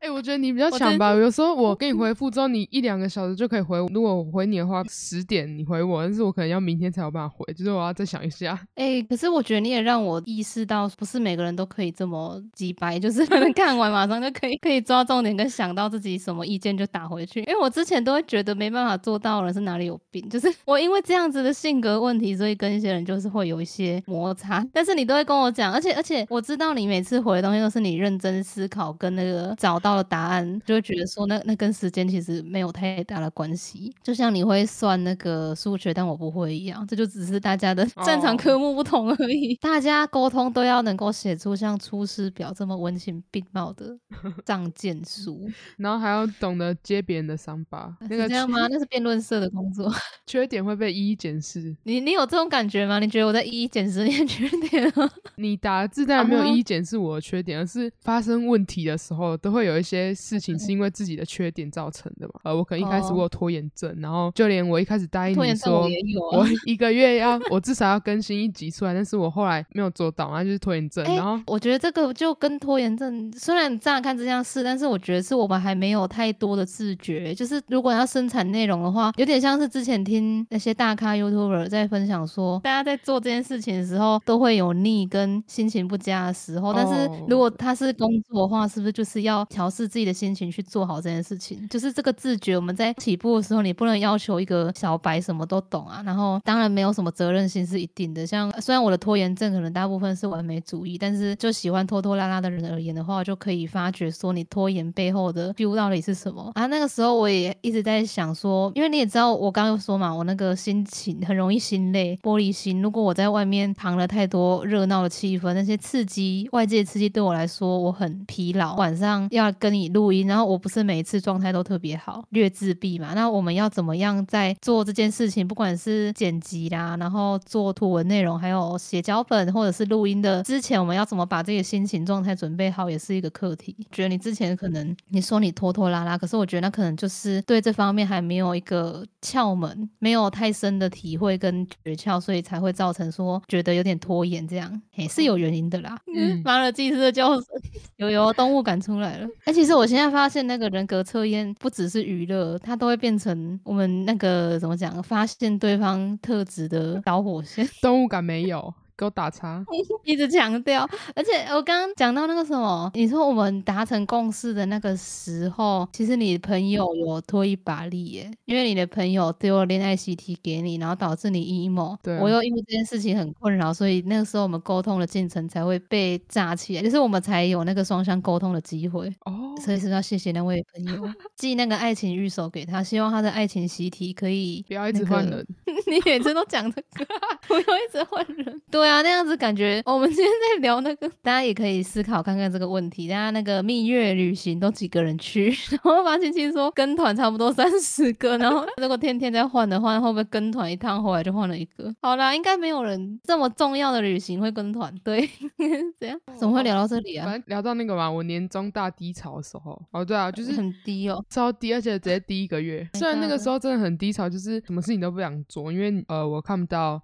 哎，我觉得你比较强吧。有时候我给你回复之后，你一两个小时就可以回。如果我回你的话，十点你回我，但是我可能要明天才有办法。回就是我要再想一下，哎，可是我觉得你也让我意识到，不是每个人都可以这么直白，就是看完马上就可以可以抓重点，跟想到自己什么意见就打回去。因为我之前都会觉得没办法做到了，是哪里有病？就是我因为这样子的性格问题，所以跟一些人就是会有一些摩擦。但是你都会跟我讲，而且而且我知道你每次回的东西都是你认真思考跟那个找到了答案，就会觉得说那那跟时间其实没有太大的关系。就像你会算那个数。学，但我不会一样，这就只是大家的擅长哦科目不同而已。大家沟通都要能够写出像《出师表》这么温情并茂的 仗剑书，然后还要懂得接别人的伤疤，那个是这样吗？那是辩论社的工作。缺点会被一一检视。你你有这种感觉吗？你觉得我在一一检视你的缺点吗？你打字当然没有啊一一检视我的缺点，而是发生问题的时候，都会有一些事情是因为自己的缺点造成的嘛。呃，我可能一开始哦我有拖延症，然后就连我一开始答应你拖延说我啊。一个月要我至少要更新一集出来，但是我后来没有做到，那就是拖延症。哎然后我觉得这个就跟拖延症，虽然乍看这样是，但是我觉得是我们还没有太多的自觉。就是如果要生产内容的话，有点像是之前听那些大咖 YouTuber 在分享说，大家在做这件事情的时候都会有腻跟心情不佳的时候。但是哦如果他是工作的话，是不是就是要调试自己的心情去做好这件事情？就是这个自觉，我们在起步的时候，你不能要求一个小白什么都懂啊。然后当然没有什么责任心是一定的。像虽然我的拖延症可能大部分是完美主义，但是就喜欢拖拖拉拉的人而言的话，就可以发觉说你拖延背后的丢到底是什么啊？那个时候我也一直在想说，因为你也知道我刚刚有说嘛，我那个心情很容易心累、玻璃心。如果我在外面旁了太多热闹的气氛，那些刺激、外界刺激对我来说，我很疲劳。晚上要跟你录音，然后我不是每一次状态都特别好，略自闭嘛。那我们要怎么样在做这件事情，不管是剪辑啦，然后做图文内容，还有写脚本或者是录音的之前，我们要怎么把这个心情状态准备好，也是一个课题。觉得你之前可能你说你拖拖拉拉，可是我觉得那可能就是对这方面还没有一个窍门，没有太深的体会跟诀窍，所以才会造成说觉得有点拖延这样，也，是有原因的啦。嗯马尔济斯的教授 有有动物感出来了。哎、其实我现在发现那个人格测验不只是娱乐，它都会变成我们那个怎么讲，发现对对方特指的导火线。动物感没有，给我打叉。一直强调，而且我刚刚讲到那个什么，你说我们达成共识的那个时候，其实你朋友有拖一把力耶，因为你的朋友丢了恋爱习题给你，然后导致你 emo，对啊我又因为这件事情很困扰，所以那个时候我们沟通的进程才会被炸起来，就是我们才有那个双向沟通的机会。哦，所以是要谢谢那位朋友，寄那个爱情预手给他，希望他的爱情习题可以不要一直换人。你每次都讲这个，不要一直换人。对啊，那样子感觉我们今天在聊那个，大家也可以思考看看这个问题。大家那个蜜月旅行都几个人去？然后发青青说跟团差不多三十个，然后如果天天在换的话，会不会跟团一趟后来就换了一个？好啦，应该没有人这么重要的旅行会跟团，对？怎样？怎么会聊到这里啊反？正聊到那个嘛，我年终大低潮的时候，哦对啊，就是很低哦。超低，而且直接低一个月。虽然那个时候真的很低潮，就是什么事情都不想做，因为呃我看不到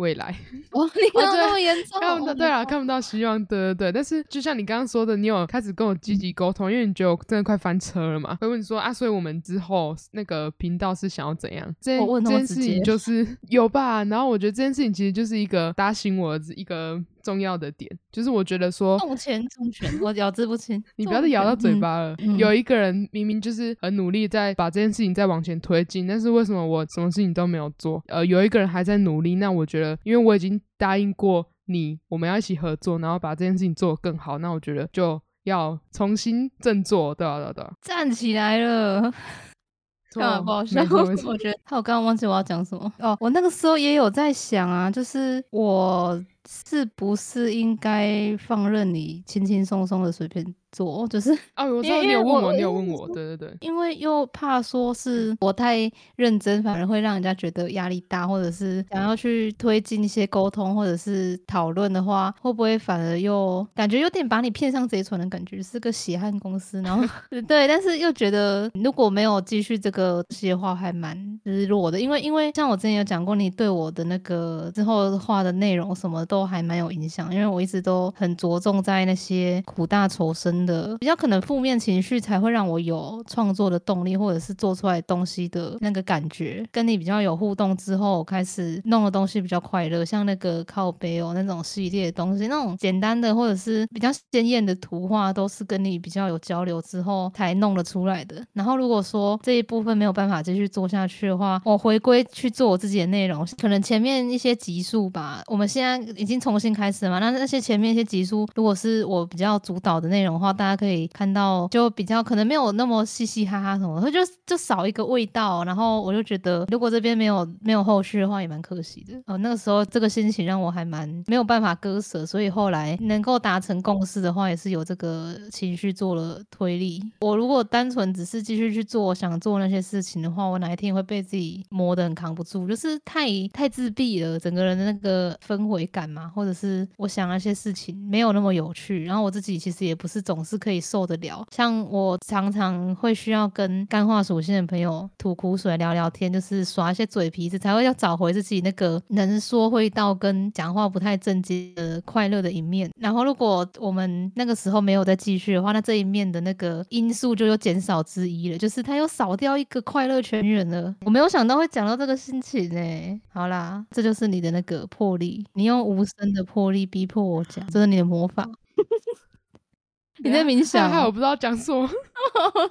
未来，哇，你 看那么严重？看不到对啊，看不到希望，对对对。但是就像你刚刚说的，你有开始跟我积极沟通，因为你觉得我真的快翻车了嘛，会问说啊，所以我们之后那个频道是想要怎样？这件我问这件事情就是 有吧，然后我觉得这件事情其实就是一个打醒我的一个重要的点，就是我觉得说重拳重拳，我咬字不清。你不要再咬到嘴巴了。嗯有一个人明明就是很努力在把这件事情再往前推进，但是为什么我什么事情都没有做？呃，有一个人还在努力，那我觉得，因为我已经答应过你，我们要一起合作，然后把这件事情做得更好，那我觉得就要重新振作，对啊，对啊，对啊。站起来了。错干嘛不好笑没？错没错我觉得，我刚刚忘记我要讲什么哦。我那个时候也有在想啊，就是我是不是应该放任你轻轻松松的随便做，就是哦，我 知道你有问我，你有问我，对对对。因为又怕说是我太认真，反而会让人家觉得压力大，或者是想要去推进一些沟通或者是讨论的话，会不会反而又感觉有点把你骗上贼船的感觉，是个血汗公司，然后 对，但是又觉得如果没有继续这个这些话，还蛮失落的，因为因为像我之前有讲过，你对我的那个之后画的内容什么都还蛮有影响，因为我一直都很着重在那些苦大仇深的，比较可能负面情绪才会让我有创作的动力，或者是做出来东西的那个感觉。跟你比较有互动之后，开始弄的东西比较快乐，像那个靠背哦那种系列的东西，那种简单的或者是比较鲜艳的图画，都是跟你比较有交流之后才弄得出来的。然后如果说这一部分没有办法继续做下去的话，我回归去做我自己的内容，可能前面一些集数吧，我们现在已经重新开始了嘛。那那些前面一些集数，如果是我比较主导的内容的话，大家可以看到，就比较可能没有那么嘻嘻哈哈什么，就就少一个味道。然后我就觉得，如果这边没有没有后续的话，也蛮可惜的。哦，那个时候这个心情让我还蛮没有办法割舍，所以后来能够达成共识的话，也是有这个情绪做了推力。我如果单纯只是继续去做想做那些事情的话，我哪一天会被自己磨得很扛不住，就是太太自闭了，整个人的那个氛围感嘛，或者是我想那些事情没有那么有趣，然后我自己其实也不是总是可以受得了。像我常常会需要跟干化属性的朋友吐苦水聊聊天，就是耍一些嘴皮子，才会要找回自己那个能说会道跟讲话不太正经的快乐的一面。然后如果我们那个时候没有再继续的话，那这一面的那个因素就又减少之一了，就是他又少掉一个快乐泉源了。我没有想到会讲到这个心情呢。好啦，这就是你的那个魄力，你用无声的魄力逼迫我讲，这是你的魔法。你在冥想？害我不知道讲什么，好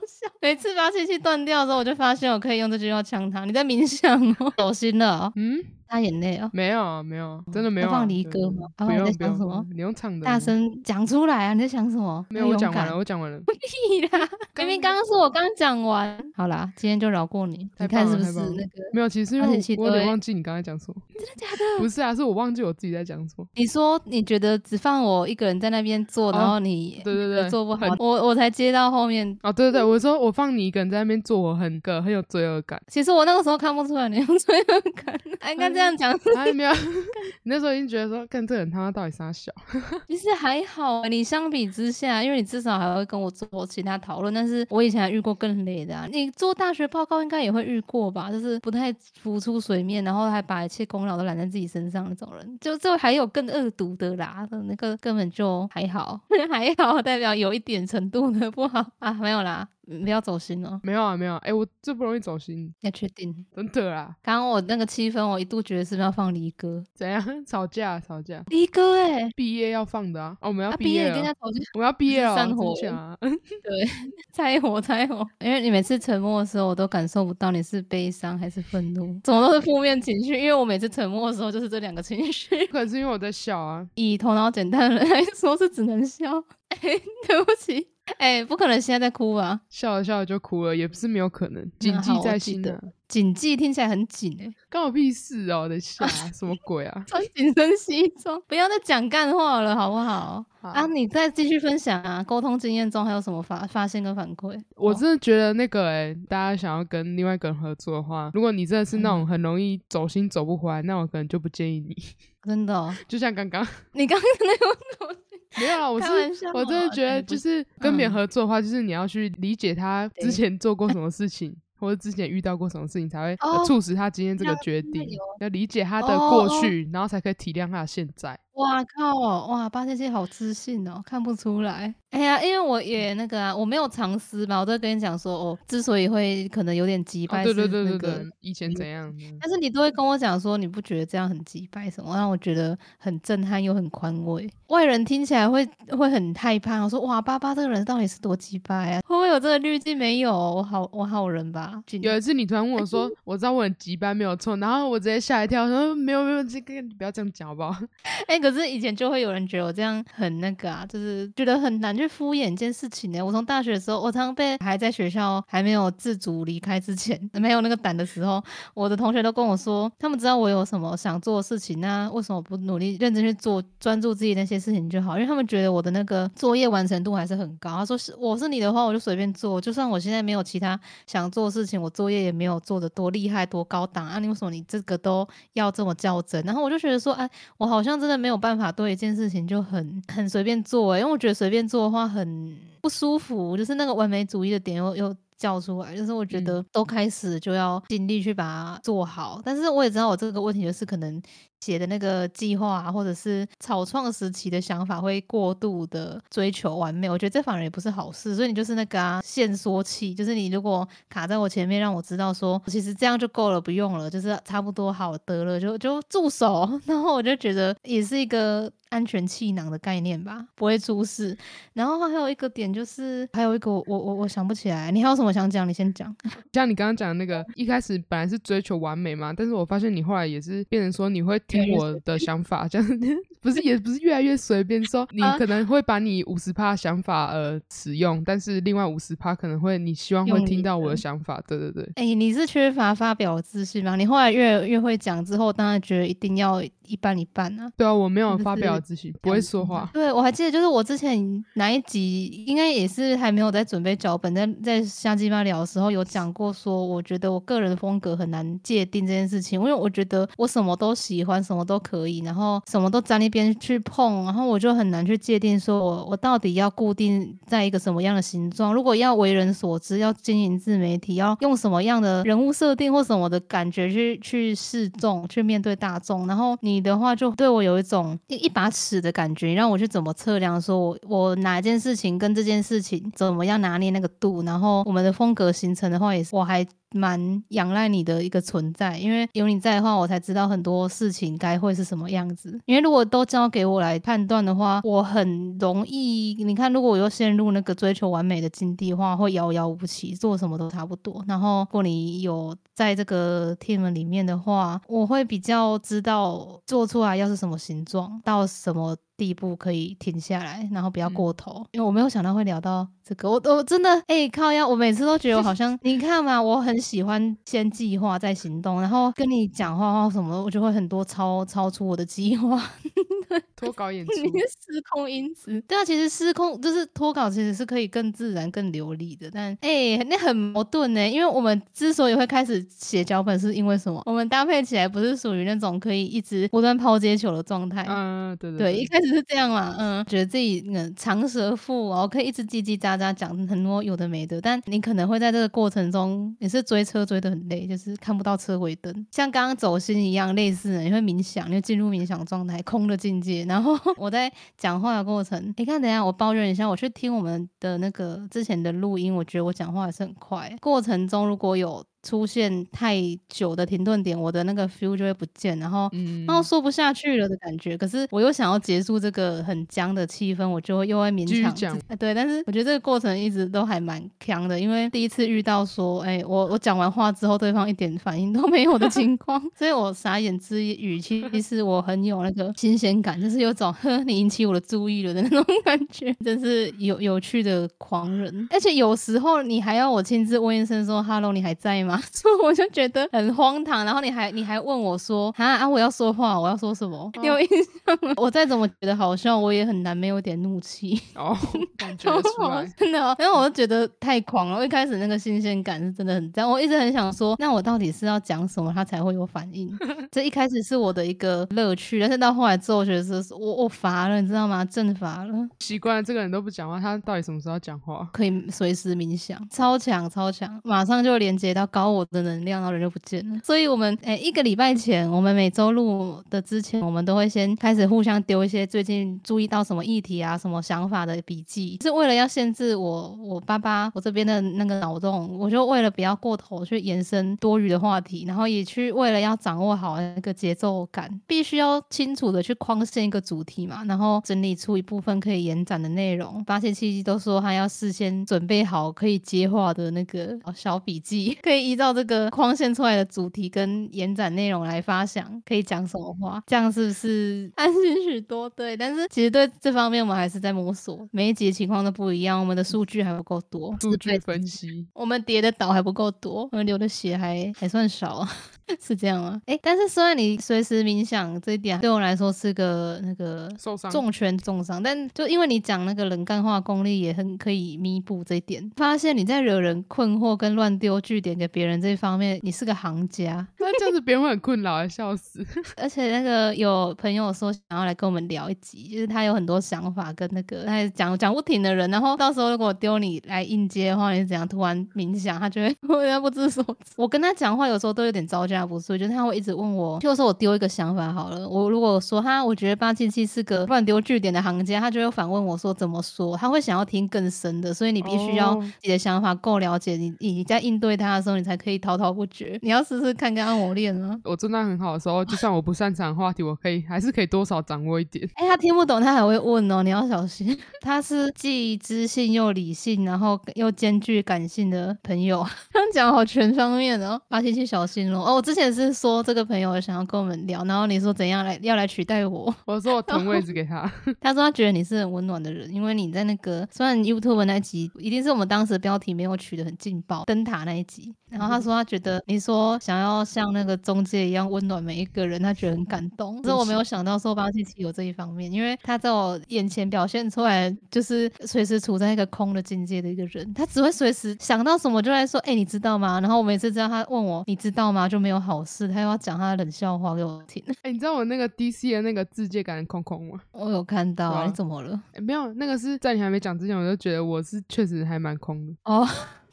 笑。每次发信息断掉的时候，我就发现我可以用这句话呛他。你在冥想哦，走心了。嗯。擦眼泪哦？没有，没有，真的没有。放离歌吗？不用，不用。你用唱的。大声讲出来啊！你在想什么？没有，我讲完了，我讲完了。屁啦！明明刚刚是我刚讲完。好啦，今天就饶过你。你看是不是那个？没有，其实因为我有点忘记你刚才讲什么。真的假的？不是啊，是我忘记我自己在讲什么。你说你觉得只放我一个人在那边做，然后你对对对做不好，我我才接到后面。哦，对对对，我说我放你一个人在那边做，我很个很有罪恶感。其实我那个时候看不出来你有罪恶感，应该这样讲。没有，你那时候已经觉得说，看这人他妈到底啥小？其实还好，你相比之下，因为你至少还会跟我做其他讨论。但是我以前还遇过更累的，啊，你做大学报告应该也会遇过吧？就是不太浮出水面，然后还把一切功劳都揽在自己身上那种人。就就还有更恶毒的啦，那个根本就还好，还好，代表有一点程度的不好啊，没有啦。不要走心哦。没有啊，没有。哎，我最不容易走心。要确定？真的啊。刚刚我那个气氛，我一度觉得是不是要放离歌？怎样？吵架？吵架？离歌？哎，毕业要放的啊。哦，我们要毕业跟人家吵架。我们要毕业了。散伙。对，拆火，拆火。因为你每次沉默的时候，我都感受不到你是悲伤还是愤怒，怎么都是负面情绪。因为我每次沉默的时候，就是这两个情绪。可是因为我在笑啊。以头脑简单的人来说，是只能笑。哎，对不起。哎，不可能现在在哭吧？笑了笑了就哭了，也不是没有可能。谨记在心的，谨记听起来很紧哎，关我屁事哦！等一下，什么鬼啊？穿紧身西装，不要再讲干话了，好不好？啊，你再继续分享啊！沟通经验中还有什么发发现跟反馈？我真的觉得那个哎，大家想要跟另外一个人合作的话，如果你真的是那种很容易走心走不回来，那我可能就不建议你。真的，就像刚刚，你刚刚那种。没有啊，我是我真的觉得，就是跟别人合作的话，就是你要去理解他之前做过 什么事情，或者之前遇到过什么事情，才会促使他今天这个决定。要理解他的过去，然后才可以体谅他的现在。哇靠！哇，八千七好自信哦，看不出来。哎呀，因为我也那个啊，我没有藏私嘛，我都跟你讲说，哦，之所以会可能有点急败，对对对对对，以前怎样？但是你都会跟我讲说，你不觉得这样很急败什么，让我觉得很震撼又很宽慰。外人听起来会会很害怕，我说哇，爸爸这个人到底是多急败啊？会不会有这个滤镜？没有，我好我好人吧？有一次你突然问我说，我知道我很急败没有错，然后我直接吓一跳，说没有没有，这个不要这样讲好不好？哎，可是以前就会有人觉得我这样很那个啊，就是觉得很难。去敷衍一件事情呢。我从大学的时候，我常常被还在学校还没有自主离开之前，没有那个胆的时候，我的同学都跟我说，他们知道我有什么想做的事情，那为什么不努力认真去做，专注自己那些事情就好？因为他们觉得我的那个作业完成度还是很高。他说是我是你的话，我就随便做，就算我现在没有其他想做的事情，我作业也没有做的多厉害多高档啊，你为什么你这个都要这么较真？然后我就觉得说，哎，我好像真的没有办法对一件事情就很 很随便做，哎，因为我觉得随便做的。话很不舒服，就是那个完美主义的点又又叫出来，就是我觉得都开始就要尽力去把它做好，但是我也知道我这个问题就是可能。写的那个计划，或者是草创时期的想法，会过度的追求完美，我觉得这反而也不是好事。所以你就是那个啊，线缩器，就是你如果卡在我前面，让我知道说，其实这样就够了，不用了，就是差不多好得了，就就住手。然后我就觉得也是一个安全气囊的概念吧，不会出事。然后还有一个点就是，还有一个我我我想不起来，你还有什么想讲？你先讲。像你刚刚讲的那个，一开始本来是追求完美嘛，但是我发现你后来也是变成说你会听我的想法，这样 不是也不是越来越随便，说你啊可能会把你五十趴想法呃使用，但是另外五十趴可能会你希望会听到我的的想法，对对对。哎、你是缺乏发表自信吗？你后来越越会讲之后，当然觉得一定要一半一半啊。对啊，我没有发表自信，不会说话。对，我还记得，就是我之前哪一集，应该也是还没有在准备脚本，在在瞎鸡巴聊的时候有讲过，说我觉得我个人的风格很难界定这件事情，因为我觉得我什么都喜欢，什么都可以，然后什么都沾一边去碰，然后我就很难去界定说我我到底要固定在一个什么样的形状。如果要为人所知，要经营自媒体，要用什么样的人物设定或什么的感觉去去示众，去面对大众。然后你的话就对我有一种一一把尺的感觉，让我去怎么测量，说我我哪件事情跟这件事情怎么样拿捏那个度，然后我们的风格形成的话，也是我还。蛮仰赖你的一个存在，因为有你在的话，我才知道很多事情该会是什么样子。因为如果都交给我来判断的话，我很容易，你看，如果我又陷入那个追求完美的境地的话，会遥遥无期，做什么都差不多。然后，如果你有在这个 team 里面的话，我会比较知道做出来要是什么形状，到什么地步可以停下来，然后不要过头。因为我没有想到会聊到这个，我我真的哎、靠呀！我每次都觉得我好像 你看嘛，我很喜欢先计划再行动，然后跟你讲话或什么，我就会很多超超出我的计划。脱稿演出，失控因子。对啊，其实失控就是脱稿，其实是可以更自然、更流利的。但哎、那很矛盾呢，因为我们之所以会开始写脚本，是因为什么？我们搭配起来不是属于那种可以一直不断抛接球的状态。嗯，对对，对一开始是这样嘛，嗯，觉得自己嗯长舌妇哦，可以一直叽叽喳喳讲很多有的没的，但你可能会在这个过程中也是追车追得很累，就是看不到车尾灯，像刚刚走心一样类似的，你会冥想，你会进入冥想状态，空的境界。然后 我在讲话的过程，你看，等下我抱怨一下，我去听我们的那个之前的录音，我觉得我讲话还是很快，过程中如果有。出现太久的停顿点，我的那个 feel 就会不见，然后嗯然后说不下去了的感觉。可是我又想要结束这个很僵的气氛，我就会又会勉强讲对，但是我觉得这个过程一直都还蛮强的，因为第一次遇到说，哎、我我讲完话之后，对方一点反应都没有的情况，所以我傻眼之余，其实我很有那个新鲜感，就是有种呵，你引起我的注意了的那种感觉，真是有有趣的狂人。而且有时候你还要我亲自问一声说 “hello，你还在吗？”所以我就觉得很荒唐。然后你还你还问我说：“啊啊，我要说话，我要说什么？”你有印象吗？我再怎么觉得好笑，我也很难没有点怒气。哦，感觉 得出来。真的、哦，因为我就觉得太狂了。我一开始那个新鲜感是真的很赞，我一直很想说，那我到底是要讲什么，他才会有反应？这一开始是我的一个乐趣，但是到后来之后，我觉得是我我乏了，你知道吗？正乏了。习惯了这个人都不讲话，他到底什么时候要讲话？可以随时冥想，超强超强，马上就连接到高我的能量，然后人就不见了。所以我们诶、一个礼拜前，我们每周录的之前，我们都会先开始互相丢一些最近注意到什么议题啊、什么想法的笔记，是为了要限制我我爸爸我这边的那个脑洞，我就为了不要过头去延伸多余的话题，然后也去为了要掌握好那个节奏感，必须要清楚的去框限一个主题嘛，然后整理出一部分可以延展的内容。八七七都说他要事先准备好可以接话的那个小笔记，可以依照这个框线出来的主题跟延展内容来发想可以讲什么话，这样是不是安心许多？对，但是其实对这方面我们还是在摸索，每一集情况都不一样，我们的数据还不够多，数据分析，我们叠的岛还不够多，我们流的血还还算少啊，是这样吗？哎，但是虽然你随时冥想这一点对我来说是个那个受伤。重拳重伤，但就因为你讲那个冷干化功力也很可以弥补这一点，发现你在惹人困惑跟乱丢据点给别人这一方面，你是个行家。那这样子别人会很困扰，笑死。而且那个有朋友说想要来跟我们聊一集，就是他有很多想法跟那个他也讲讲不停的人，然后到时候如果丢你来应接的话，你是怎样突然冥想，他就会 会不知所措。我跟他讲话有时候都有点招架下不去，就是他会一直问我，就说我丢一个想法好了，我如果说他，我觉得八七七是个乱丢据点的行家，他就会反问我说怎么说，他会想要听更深的，所以你必须要哦自己的想法够了解，你你在应对他的时候，你才可以滔滔不绝。你要试试看跟他磨练吗？我真的很好的时候，就算我不擅长的话题，我可以还是可以多少掌握一点。哎、他听不懂，他还会问哦，你要小心。他是既知性又理性，然后又兼具感性的朋友。这样讲好全方面哦，八七七小心哦。哦，我之前是说这个朋友想要跟我们聊，然后你说怎样来要来取代我，我说我腾位置给他，他说他觉得你是很温暖的人，因为你在那个虽然 YouTube 那集一定是我们当时的标题没有取得很劲爆，灯塔那一集，然后他说他觉得你说想要像那个中介一样温暖每一个人，他觉得很感动。可是我没有想到说八七七有这一方面，因为他在我眼前表现出来就是随时处在一个空的境界的一个人，他只会随时想到什么就来说，哎、你知道吗？然后我每次知道他问我你知道吗，就没有好事，他又要讲他的冷笑话给我听。哎、你知道我那个 DC 的那个字界感空空吗？我有看到、啊，你怎么了？哎、没有，那个是在你还没讲之前，我就觉得我是确实还蛮空的，哦。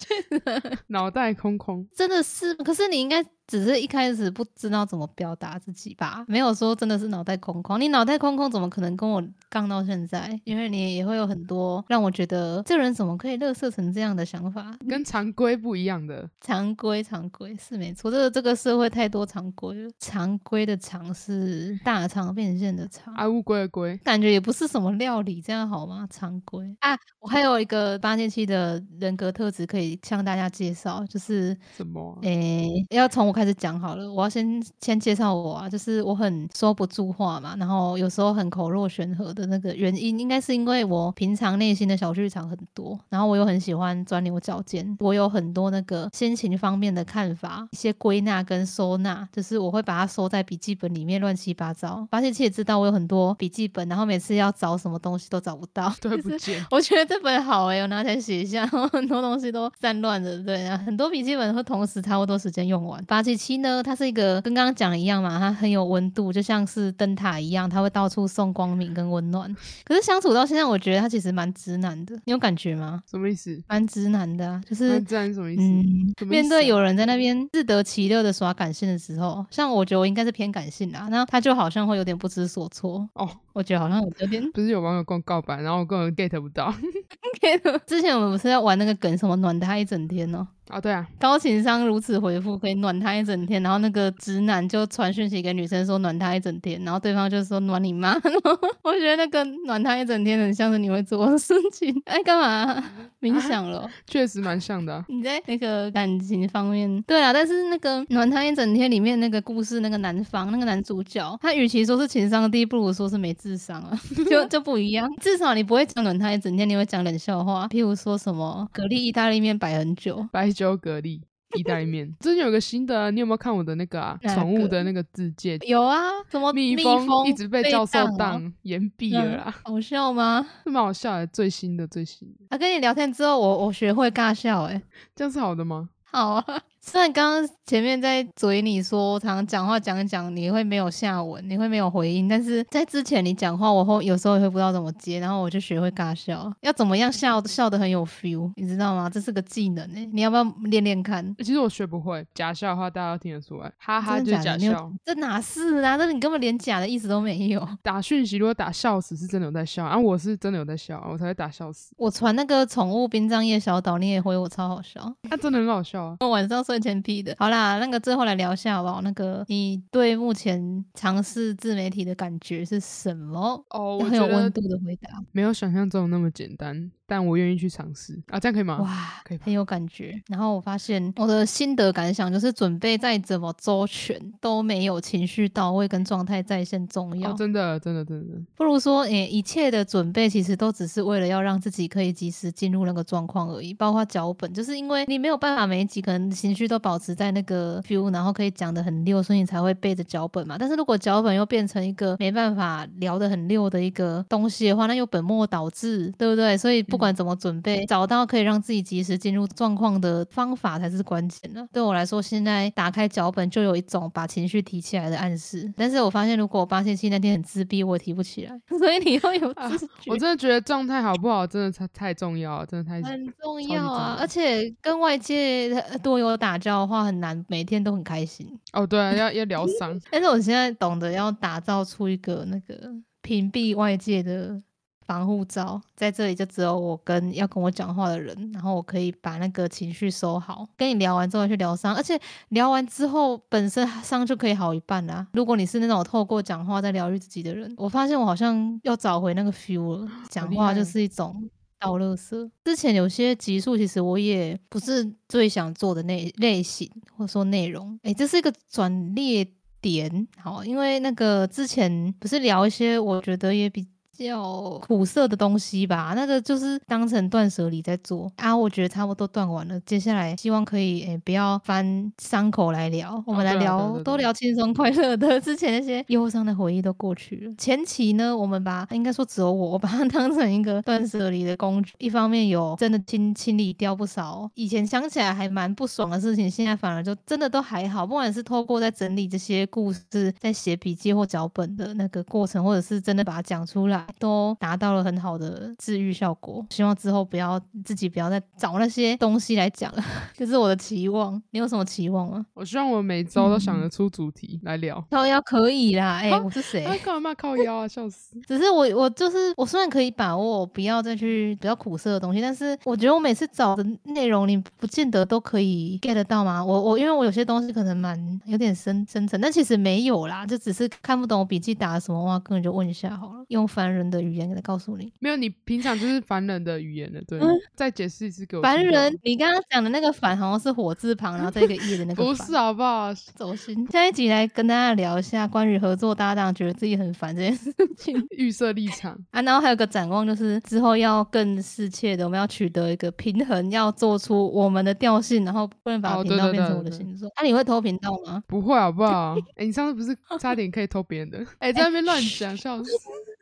脑袋空空。真的是，可是你应该只是一开始不知道怎么表达自己吧？没有说真的是脑袋空空。你脑袋空空，怎么可能跟我杠到现在？因为你也会有很多让我觉得这人怎么可以乐色成这样的想法。跟常规不一样的，常规，常规是没错，这个这个社会太多常规了。常规的常是 大肠变现的肠。啊，乌龟的龟，感觉也不是什么料理，这样好吗？常规啊，我还有一个八戒七的人格特质可以向大家介绍，就是什么啊、诶、要从我开始讲好了。我要先先介绍我啊，就是我很说不住话嘛，然后有时候很口若悬河的那个原因，应该是因为我平常内心的小剧场很多，然后我又很喜欢钻牛角尖，我有很多那个心情方面的看法，一些归纳跟收纳，就是我会把它收在笔记本里面乱七八糟。八戒七也知道我有很多笔记本，然后每次要找什么东西都找不到，对不见。我觉得这本好哎、我拿起来写一下，然 后很多东西都散乱的，对啊，很多笔记本会同时差不多时间用完。八七七呢，它是一个跟刚刚讲的一样嘛，它很有温度，就像是灯塔一样，它会到处送光明跟温暖。可是相处到现在，我觉得它其实蛮直男的，你有感觉吗？什么意思？蛮直男的啊，就是直男什么意思？嗯，面对有人在那边自得其乐的耍感性的时候，像我觉得我应该是偏感性啦，那他就好像会有点不知所措。哦，我觉得好像有点不是有网友跟我告白，然后我根本 get 不到。之前我们不是要玩那个梗，什么暖他一整天哦、哦，对啊，高情商如此回复，可以暖他一整天，然后那个直男就传讯息给女生说暖他一整天，然后对方就说暖你妈。我觉得那个暖他一整天很像是你会做的事情。哎，干嘛冥想了哦？确实蛮像的啊、你在那个感情方面，对啊，但是那个暖他一整天里面那个故事，那个男方那个男主角，他与其说是情商低，不如说是没智商啊，就就不一样。至少你不会讲冷他一整天，你会讲冷笑话，譬如说什么蛤蜊意大利面摆很久，白酒蛤蜊 意大利面。最近有个新的啊，你有没有看我的那个啊 哪宠物的那个字界？有啊，什么蜜蜂蜂一直被教授当哦当延毕了啦，好笑吗？是蛮好笑的。最新的最新的，啊，跟你聊天之后，我我学会尬笑、欸，这样是好的吗？好啊。虽然刚刚前面在嘴你说，常常讲话讲一讲，你会没有下文，你会没有回应，但是在之前你讲话，我会有时候也会不知道怎么接，然后我就学会尬笑，要怎么样笑笑得很有 feel，你知道吗？这是个技能诶、你要不要练练看？其实我学不会，假笑的话大家都听得出来，哈哈就是假笑。这哪是啊？这你根本连假的意思都没有。打讯息如果打笑死是真的有在笑，啊我是真的有在笑，我才会打笑死，我传那个宠物殡葬业小岛，你也回我超好笑。那、真的很好笑啊。我晚上睡前批的。好啦，那个最后来聊一下好不好？那个你对目前尝试自媒体的感觉是什么？哦，我很有温度的回答。没有想象中那么简单，但我愿意去尝试啊，这样可以吗？哇可以，很有感觉。然后我发现我的心得感想就是，准备再怎么周全，都没有情绪到位跟状态在线重要。哦，真的，真的，真的，不如说，诶、一切的准备其实都只是为了要让自己可以及时进入那个状况而已，包括脚本，就是因为你没有办法每一集可能情绪都保持在那个 feel，然后可以讲的很溜，所以你才会背着脚本嘛。但是如果脚本又变成一个没办法聊得很溜的一个东西的话，那又本末倒置，对不对？所以不不管怎么准备，找到可以让自己及时进入状况的方法才是关键的。对我来说，现在打开脚本就有一种把情绪提起来的暗示。但是我发现，如果我发现期那天很自闭，我也提不起来，所以你要有自觉。我真的觉得状态好不好，真的太太重要了，真的太很重要啊！而且跟外界多有打交的话，很难每天都很开心。哦，对啊，要要疗伤。但是我现在懂得要打造出一个那个屏蔽外界的防护罩，在这里就只有我跟要跟我讲话的人，然后我可以把那个情绪收好。跟你聊完之后去疗伤，而且聊完之后本身伤就可以好一半啦。如果你是那种透过讲话在疗愈自己的人，我发现我好像要找回那个 feel 了，讲话就是一种。倒垃圾。之前有些集数，其实我也不是最想做的类类型，或者说内容。诶，这是一个转捩点。好，因为那个之前不是聊一些，我觉得也比。较苦涩的东西吧，那个就是当成断舍离在做啊。我觉得差不多断完了，接下来希望可以诶、不要翻伤口来聊，我们来聊、都聊轻松快乐的，之前那些忧伤的回忆都过去了。前期呢，我们把应该说只有我，我把它 当成一个断舍离的工具，一方面有真的清清理掉不少以前想起来还蛮不爽的事情，现在反而就真的都还好。不管是透过在整理这些故事，在写笔记或脚本的那个过程，或者是真的把它讲出来，都达到了很好的治愈效果。希望之后不要自己不要再找那些东西来讲了，这是我的期望。你有什么期望吗？我希望我每周都想嗯得出主题来聊。靠腰可以啦，哎、啊我是谁？啊，干嘛靠腰啊？笑死！只是我我就是我虽然可以把握不要再去比较苦涩的东西，但是我觉得我每次找的内容你不见得都可以 get 得到吗？我我因为我有些东西可能蛮有点深深层，但其实没有啦，就只是看不懂我笔记打了什么话，根本就问一下好了，用凡人的语言给他告诉你。没有，你平常就是凡人的语言了，对。嗯再解释一次给我。凡人，你刚刚讲的那个凡好像是火字旁，然后再一个叶的那个不是好不好？走心。下一集来跟大家聊一下关于合作搭档觉得自己很烦这件事情。预设立场，啊，然后还有个展望，就是之后要更适切的，我们要取得一个平衡，要做出我们的调性，然后不能把频道变成我的星座。那、你会偷频道吗？不会好不好？哎、你上次不是差点可以偷别人的？哎、在那边乱讲，笑死！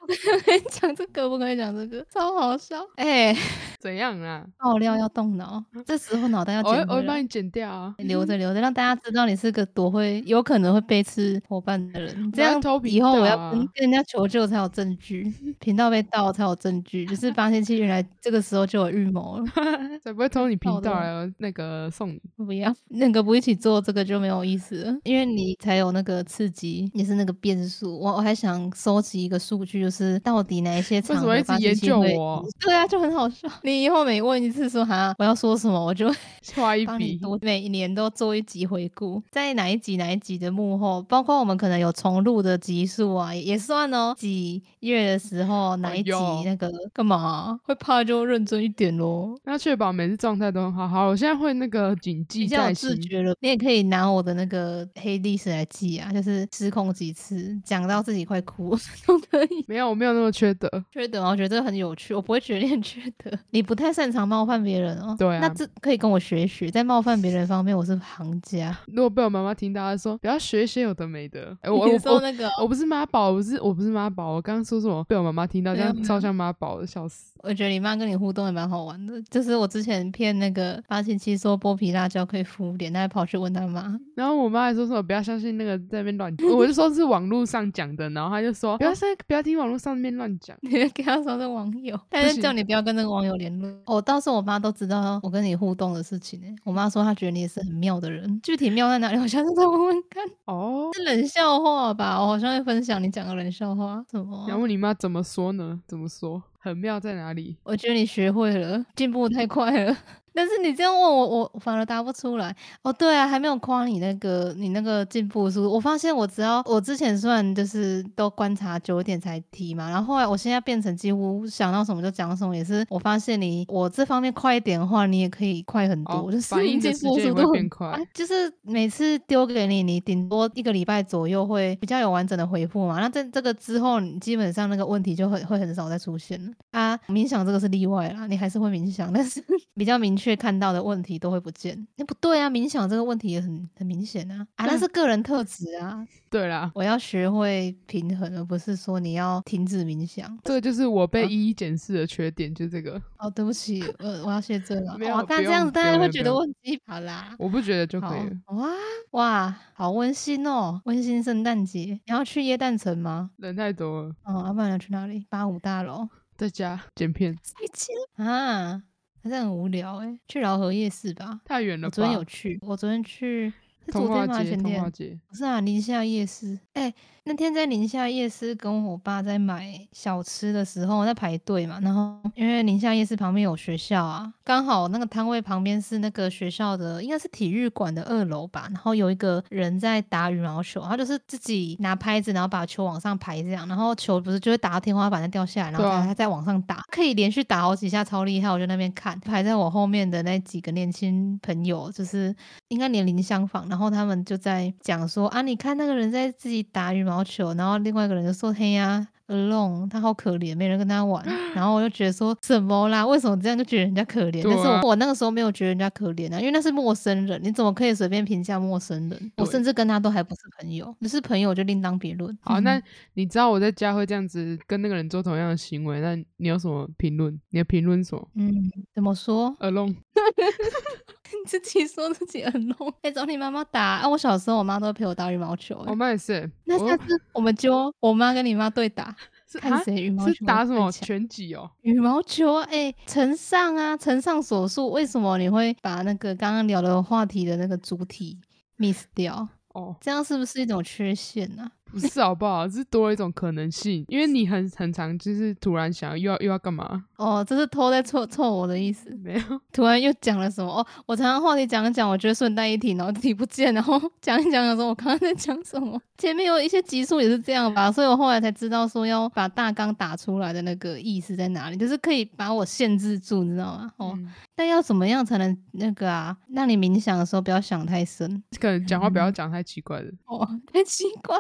讲这个，不可以讲这个，超好笑。哎、怎样啊？爆料要动脑，这时候脑袋要我会剪。我会帮你剪掉啊。留着留着，让大家知道你是个多会有可能会背刺伙伴的人。这样以后我要跟跟人家求救才有证据，频道被盗才有证据。就是发现其实原来这个时候就有预谋了。才不会偷你频道来那个送你。不要，那个不一起做这个就没有意思了，因为你才有那个刺激，也是那个变数。我我还想收集一个数据，就是到底哪一些场合为什么一直研究我？对啊，就很好笑。你以后每问一次说哈，我要说什么，我就画一笔，我每一年都做一集回顾，在哪一集哪一集的幕后，包括我们可能有重录的集数啊，也也算哦。几月的时候哪一集那个干嘛会怕就认真一点咯。要确保每次状态都很好。好，我现在会那个谨比记较有在心。自觉了，你也可以拿我的那个黑历史来记啊，就是失控几次，讲到自己快哭 都可以。没有，我没有那么缺德。缺德吗，我觉得这个很有趣，我不会觉得你很缺德。你不太擅长冒犯别人哦。对啊那这可以跟我学一学，在冒犯别人方面我是行家。如果被我妈妈听到，她说不要学一些有的没的。哎、我你我我说那个哦，我不是妈宝，我不是我不是妈宝。我刚刚说什么？被我妈妈听到，这样超像妈宝的，笑死。我觉得你妈跟你互动也蛮好玩的。就是我之前骗那个八七七说剥皮辣椒可以敷脸，她还跑去问他妈，然后我妈还说什么不要相信那个在那边乱讲，我就说是网络上讲的，然后她就说不要相不要听网络上面乱讲。你就跟他说是网友，他就行叫你不要跟那个网友联络。哦，到时候我妈都知道我跟你互动的事情呢。我妈说她觉得你也是很妙的人，具体妙在哪里？我下次再问问看。哦，是冷笑话吧？我好像会分享你讲的冷笑话。怎么啊？然后问你妈怎么说呢？怎么说？很妙在哪里？我觉得你学会了，进步太快了。但是你这样问我，我反而答不出来。哦，对啊，还没有夸你那个你那个进步速度。我发现我只要我之前虽然就是都观察久一点才提嘛，然后后来我现在变成几乎想到什么就讲什么，也是我发现你我这方面快一点的话，你也可以快很多，哦就是反应的进步速度变快啊就是每次丢给你，你顶多一个礼拜左右会比较有完整的回复嘛。那在这个之后，你基本上那个问题就会会很少再出现了。啊。冥想这个是例外啦，你还是会冥想，但是 比较明确看到的问题都会不见。那不对啊，冥想这个问题也很很明显啊啊，那是个人特质啊。对啦，我要学会平衡，而不是说你要停止冥想。这个就是我被一一检视的缺点，就这个。哦，对不起，我我要谢罪了。没有，但这样子大家会觉得我很鸡巴啦。我不觉得就可以了。哇哇，好温馨哦，温馨圣诞节。你要去耶诞城吗？人太多了，哦，要不然要去哪里？八五大楼。在家剪片再见啊，还是很无聊哎、去饶河夜市吧。太远了吧？我昨天有去，我昨天去是昨通化天吗？前天通化街。不是啊，宁夏夜市。哎、那天在宁夏夜市跟我爸在买小吃的时候，在排队嘛，然后因为宁夏夜市旁边有学校啊，刚好那个摊位旁边是那个学校的，应该是体育馆的二楼吧，然后有一个人在打羽毛球，他就是自己拿拍子，然后把球往上排这样，然后球不是就会打到天花板再掉下来，然后他再往上打，可以连续打好几下，超厉害。我就那边看，排在我后面的那几个年轻朋友，就是应该年龄相仿，然后他们就在讲说啊，你看那个人在自己打羽毛球，然后另外一个人就说嘿呀。alone，他好可怜，没人跟他玩。然后我就觉得说什么啦？为什么这样就觉得人家可怜？啊但是我我那个时候没有觉得人家可怜啊，因为那是陌生人，你怎么可以随便评价陌生人？我甚至跟他都还不是朋友，你是朋友就另当别论。好，那你知道我在家会这样子跟那个人做同样的行为，那你有什么评论？你的评论是什么嗯，怎么说？？alone，你自己说自己很 low，哎、找你妈妈打啊！我小时候我妈都会陪我打羽毛球、欸我妈也是。那下次我们就我妈跟你妈对打，看谁羽毛球是打什么拳击哦？羽毛球啊，哎、承上啊，承上手术，为什么你会把那个刚刚聊的话题的那个主体 miss 掉？哦，这样是不是一种缺陷呢、不是好不好？是多了一种可能性，因为你很很常就是突然想又要又要干嘛？哦，这是偷在凑凑我的意思。没有，突然又讲了什么？哦，我常常话题讲一讲，我觉得顺带一提，然后提不见，然后 讲一讲的时候，我刚刚在讲什么？前面有一些集数也是这样吧，所以我后来才知道说要把大纲打出来的那个意思在哪里，就是可以把我限制住，你知道吗？哦，嗯但要怎么样才能那个啊，让你冥想的时候不要想太深？可能讲话不要嗯讲太奇怪的，哦，太奇怪。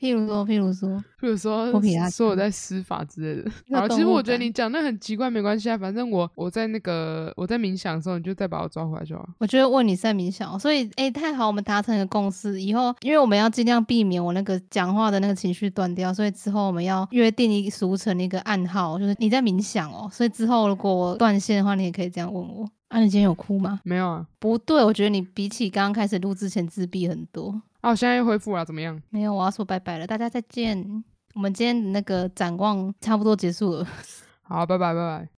譬如说，譬如说，譬如说说我在施法之类的。好，其实我觉得你讲那很奇怪，没关系啊，反正我我在那个我在冥想的时候，你就再把我抓回来就好。我觉得问你是在冥想哦，所以诶、太好，我们达成一个共识。以后因为我们要尽量避免我那个讲话的那个情绪断掉，所以之后我们要约定一俗成一个暗号，就是你在冥想哦。所以之后如果我断线的话，你也可以这样问我。啊，你今天有哭吗？没有啊，不对，我觉得你比起刚刚开始录之前自闭很多。啊，我现在又恢复了，怎么样？没有，我要说拜拜了，大家再见。我们今天的那个展望差不多结束了。好，拜拜拜拜。